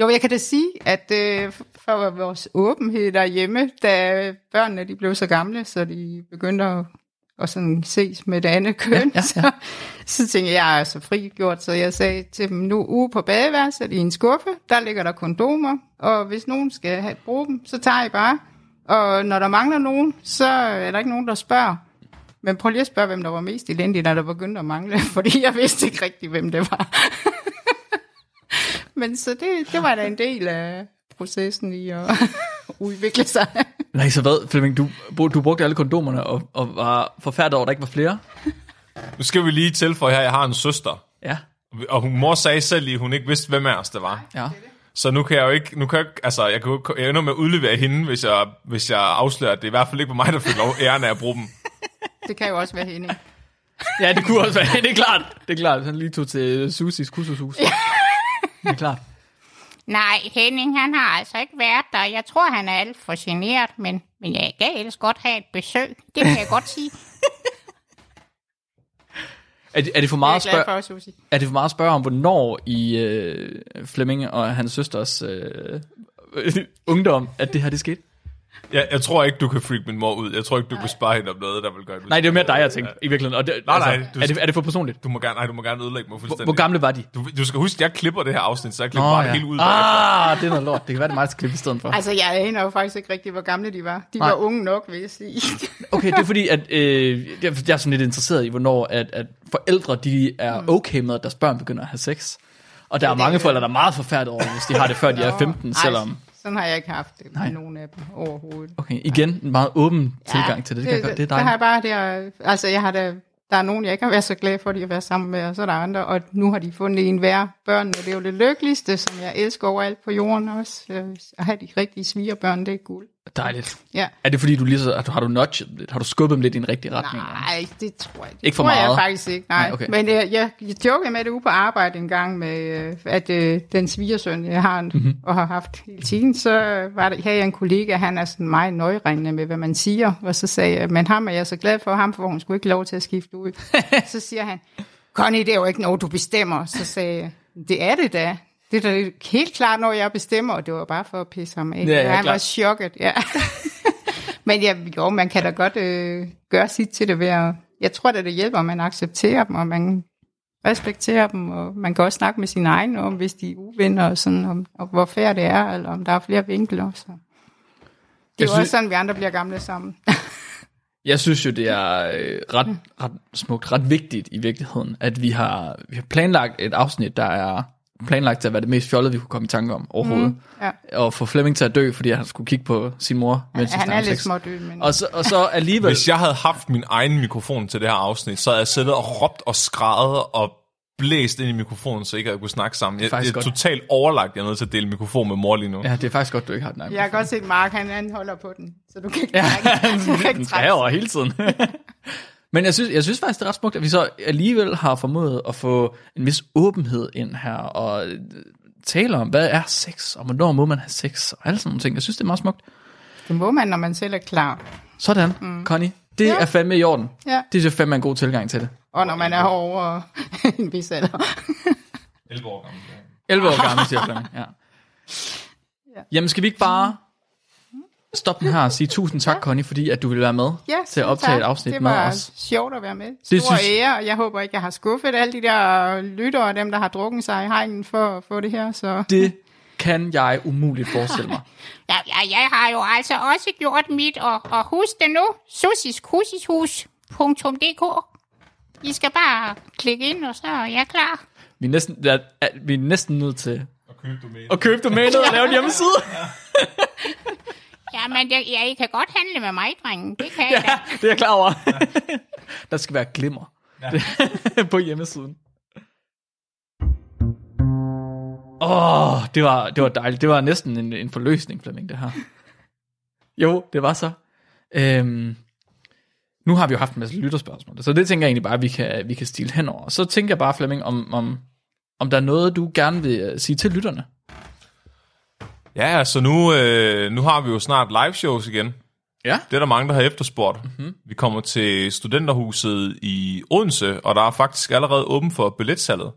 Jo, jeg kan da sige, at øh, for vores åbenhed derhjemme, da børnene de blev så gamle, så de begyndte at, at sådan ses med det andet køn, Ja, ja, ja. *laughs* Så, så tænkte jeg, jeg er så frigjort, så jeg sagde til dem, nu ude på badeværelset i en skuffe, der ligger der kondomer, og hvis nogen skal have bruge dem, så tager I bare. Og når der mangler nogen, så er der ikke nogen, der spørger. Men prøv lige at spørge, hvem der var mest elendig, når der begyndte at mangle, *laughs* fordi jeg vidste ikke rigtig, hvem det var. *laughs* Men så det, det var da en del af processen i at udvikle sig. Nej, så hvad, Flemming, du, du brugte alle kondomerne og, og var forfærdet over, at der ikke var flere? Nu skal vi lige tilføje her, jeg har en søster. Ja. Og hun mor sagde selv, at hun ikke vidste, hvem af os det var. Ja. Så nu kan jeg jo ikke, nu kan jeg, altså, jeg kan jo jeg ender med at udlevere hende, hvis jeg, hvis jeg afslører, at det er i hvert fald ikke på mig, der fik lov æren af at bruge dem. Det kan jo også være Henning. Ja, det kunne også være. Det er klart. Det er klart. Han lige tog til Susis kursushus. Det er klart. Nej, Henning, han har altså ikke været der. Jeg tror, han er alt for generet, men, men jeg kan ellers godt have et besøg. Det kan jeg godt sige. *laughs* Er det, er det for meget er at spørge, for, Susie. er det for meget at spørge om, hvornår i øh, Flemming og hans søsters øh, øh, *laughs* ungdom, at det her det skete? Jeg, jeg tror ikke, du kan freak min mor ud. Jeg tror ikke, du kan spare hende om noget, der vil gøre det. Nej, det er mere dig, jeg tænkte, i virkeligheden. Og det, Nej, nej, altså, du- er, det, er det for personligt? Du må gerne, nej, du må gerne ødelægge mig Hvor, fuldstændig. hvor gamle var de? Du, du skal huske, at jeg klipper det her afsnit, så jeg klipper bare det hele ud. bagefter. Ah, det er noget lort. Det kan være, det er mig, der klippe i stedet for. Altså, jeg aner jo faktisk ikke rigtig, hvor gamle de var. De Nej. var unge nok, vil jeg sige. *laughs* Okay, det er fordi, at øh, jeg jeg er sådan lidt interesseret i, hvornår at, at forældre de er okay med, at deres børn begynder at have sex. Og der er mange forældre, der er meget forfærdet over, hvis de har det, før de er Nå, 15, ej, selvom... Sådan har jeg ikke haft det Nej. med nogen af dem overhovedet. Okay, igen en meget åben tilgang til det. Det, det, det, det er der har dejligt. jeg bare der, altså jeg har da, der er nogen, jeg ikke har været så glad for, at de har været sammen med, og så er der andre, og nu har de fundet en hver. Børnene, det er jo det lykkeligste, som jeg elsker overalt på jorden også. Øh, At have de rigtige svigerbørn, det er guld. Dejligt. Ja. Er det fordi, du lige så, har du nudget lidt? Har du skubbet dem lidt i en rigtig retning? Nej, det tror jeg det Ikke for tror jeg meget? faktisk ikke, nej. Nej, okay. Men øh, jeg, jeg jokede med det ude på arbejde en gang, med, øh, at øh, den svigersøn, jeg har Mhm. mm-hmm. og har haft hele tiden, så var der, havde jeg en kollega, han er sådan meget nøjeregnende med, hvad man siger, og så sagde jeg, men ham er jeg så glad for, ham for hun skulle ikke lov til at skifte ud. *laughs* så siger han, Connie, det er jo ikke noget, du bestemmer. Så sagde jeg, det er det da. Det er da helt klart, når jeg bestemmer, og det var bare for at pisse ham af. Ja, ja, han var chokket, ja. *laughs* Men ja, jo, man kan da godt øh, gøre sit til det ved at... Jeg tror da, det hjælper, at man accepterer dem, og man respekterer dem, og man kan også snakke med sine egne om, hvis de er uvenner, og sådan, om, om hvor fair det er, eller om der er flere vinkler. Så. Det er jo synes- også sådan, vi andre bliver gamle sammen. *laughs* Jeg synes jo, det er øh, ret, ret smukt, ret vigtigt i virkeligheden, at vi har, vi har planlagt et afsnit, der er planlagt til at være det mest fjollede, vi kunne komme i tanke om overhovedet. Mm, ja. Og få Flemming til at dø, fordi han skulle kigge på sin mor, mens de Han er lidt smådød, men... Og så, og så alligevel... Hvis jeg havde haft min egen mikrofon til det her afsnit, så havde jeg siddet og råbt og skrædet og blæst ind i mikrofonen, så ikke jeg kunne snakke sammen. Jeg, jeg er godt. totalt overlagt, jeg er nødt til at dele mikrofon med mor lige nu. Ja, det er faktisk godt, du ikke har den. Jeg har godt set Mark, han, han holder på den, så du kan ikke, Ja, trække- du kan ikke *laughs* den trække. over hele tiden. *laughs* Men jeg synes, jeg synes faktisk, det er ret smukt, at vi så alligevel har formået at få en vis åbenhed ind her, og øh, tale om, hvad er sex, og hvornår må man have sex, og alle sådan nogle ting. Jeg synes, det er meget smukt. Det må man, når man selv er klar. Sådan, mm. Connie. Det Ja. er fandme i orden. Ja. Det er fandme en god tilgang til det. Og når man er over *laughs* en vis alder. 11 år gammel. 11 år gammel, siger Flemming. Ja. Jamen, skal vi ikke bare stoppe den her og sige tusind tak, Connie, fordi at du ville være med Ja, til at optage tak. et afsnit det med var os. sjovt at være med. Det Stor synes- synes... ære, og jeg håber ikke, jeg har skuffet alle de der lyttere og dem, der har drukket sig i hegnen for at få det her. Så. Det kan jeg umuligt forestille mig. *laughs* Ja, ja, jeg har jo altså også gjort mit, og, og husk det nu, susiskusishus.dk. I skal bare klikke ind, og så er jeg klar. Vi er næsten, er, vi er næsten nødt til Og køb domæne. at købe domænet og lave en *laughs* hjemmeside. *laughs* Ja, men jeg, ja, I kan godt handle med mig, drengen. Det kan da. Ja, *laughs* det er jeg klar over. *laughs* Der skal være glimmer ja. *laughs* på hjemmesiden. Åh, oh, det, var, det var dejligt. Det var næsten en, en forløsning, Flemming, det her. Jo, det var så. Øhm, nu har vi jo haft en masse lytterspørgsmål, så det tænker jeg egentlig bare, at vi kan, vi kan stille henover. Så tænker jeg bare, Flemming, om, om, om der er noget, du gerne vil øh, sige til lytterne. Ja, så nu, øh, nu har vi jo snart live shows igen. Ja. Det er der mange, der har efterspurgt. Mm-hmm. Vi kommer til Studenterhuset i Odense, og der er faktisk allerede åben for billetsalget.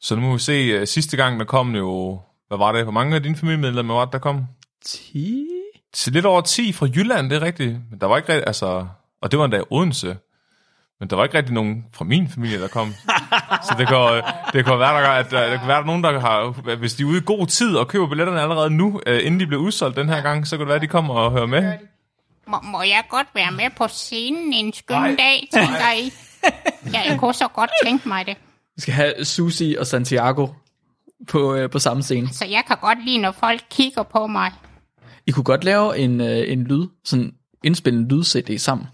Så nu må vi se, uh, sidste gang der kom jo, hvad var det, hvor mange af dine familiemedlemmer var det, der kom? 10? Til lidt over 10 fra Jylland, det er rigtigt. Men der var ikke rigtig, altså, og det var endda i Odense. Men der var ikke rigtig nogen fra min familie, der kom. Så det kan, det kan være, der, at der, der kan være der er nogen, der har, hvis de er ude i god tid og køber billetterne allerede nu, inden de bliver udsolgt den her gang, så kan det være, at de kommer og hører med. Må, må jeg godt være med på scenen en skøn dag, tænker I? Ja, jeg kunne så godt tænke mig det. Vi skal have Susi og Santiago på, øh, på samme scene. Så jeg kan godt lide, når folk kigger på mig. I kunne godt lave en, øh, en lyd, sådan indspille en lyd-CD sammen.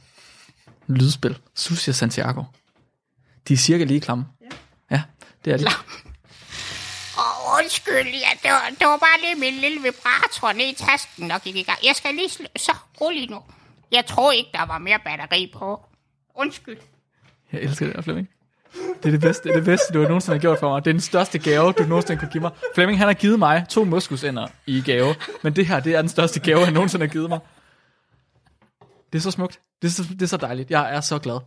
Lydspil. Susi og Santiago. De er cirka lige klamme. Ja, ja det er de. Åh, undskyld, ja, det, var, det var bare lige min lille vibrator ned i tasken, der gik i gang. Jeg skal lige sl- så rolig nu. Jeg tror ikke, der var mere batteri på. Undskyld. Jeg elsker det der, Flemming. Det er det bedste, det er det bedste, du nogensinde har gjort for mig. Det er den største gave, du nogensinde kunne give mig. Flemming, han har givet mig to moskusænder i gave. Men det her, det er den største gave, han nogensinde har givet mig. Det er så smukt. Det er så, det er så dejligt. Jeg er så glad.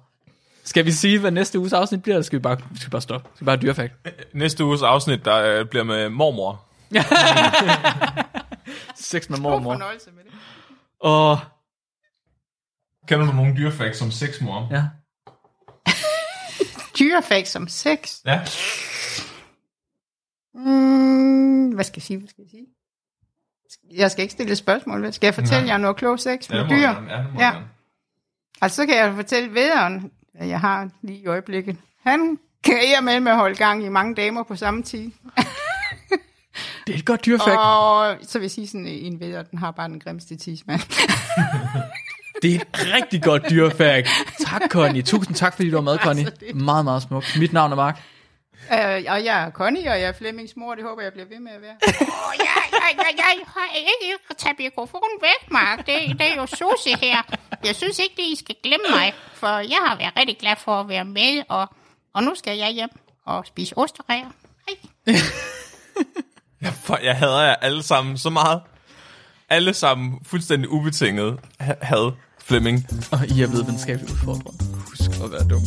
Skal vi sige, hvad næste uges afsnit bliver, eller skal vi bare, vi skal bare stoppe? Skal vi bare dyrefakt? Næste uges afsnit, der øh, bliver med mormor. *laughs* Sex med God mormor. fornøjelse med det. Og Kender du nogle dyrefacts som sexmor? ja, *laughs* Dyrefakt som sex. Ja. Mm, hvad skal jeg sige? Hvad skal jeg sige? Jeg skal ikke stille et spørgsmål. vel? Skal jeg fortælle Nej. jer noget klog sex med det må dyr? gerne. Ja, det må Ja. gerne. Altså, så kan jeg fortælle vederen, at jeg har lige i øjeblikket. Han kan med med at holde gang i mange damer på samme tid. Det er et godt dyrefakt. Og så vil jeg sige sådan en ved, den har bare den grimmeste tidsmand. *laughs* Det er et rigtig godt dyrefakt. Tak, Connie. Tusind tak, fordi du var med, *laughs* Connie. Meget, meget smukt. Mit navn er Mark. Øh, og jeg er Connie, og jeg er Flemmings mor. Det håber jeg bliver ved med at være. Åh, jeg, jeg, jeg, jeg har ikke taget mikrofonen væk, Mark. Det, det er jo Susie her. Jeg synes ikke, at I skal glemme mig, for jeg har været rigtig glad for at være med, og, og nu skal jeg hjem og spise osteræer. Hej. *laughs* For jeg hader jer alle sammen så meget. Alle sammen fuldstændig ubetinget ha- had Flemming. Og I er blevet venskabeligt udfordret. Husk at være dum.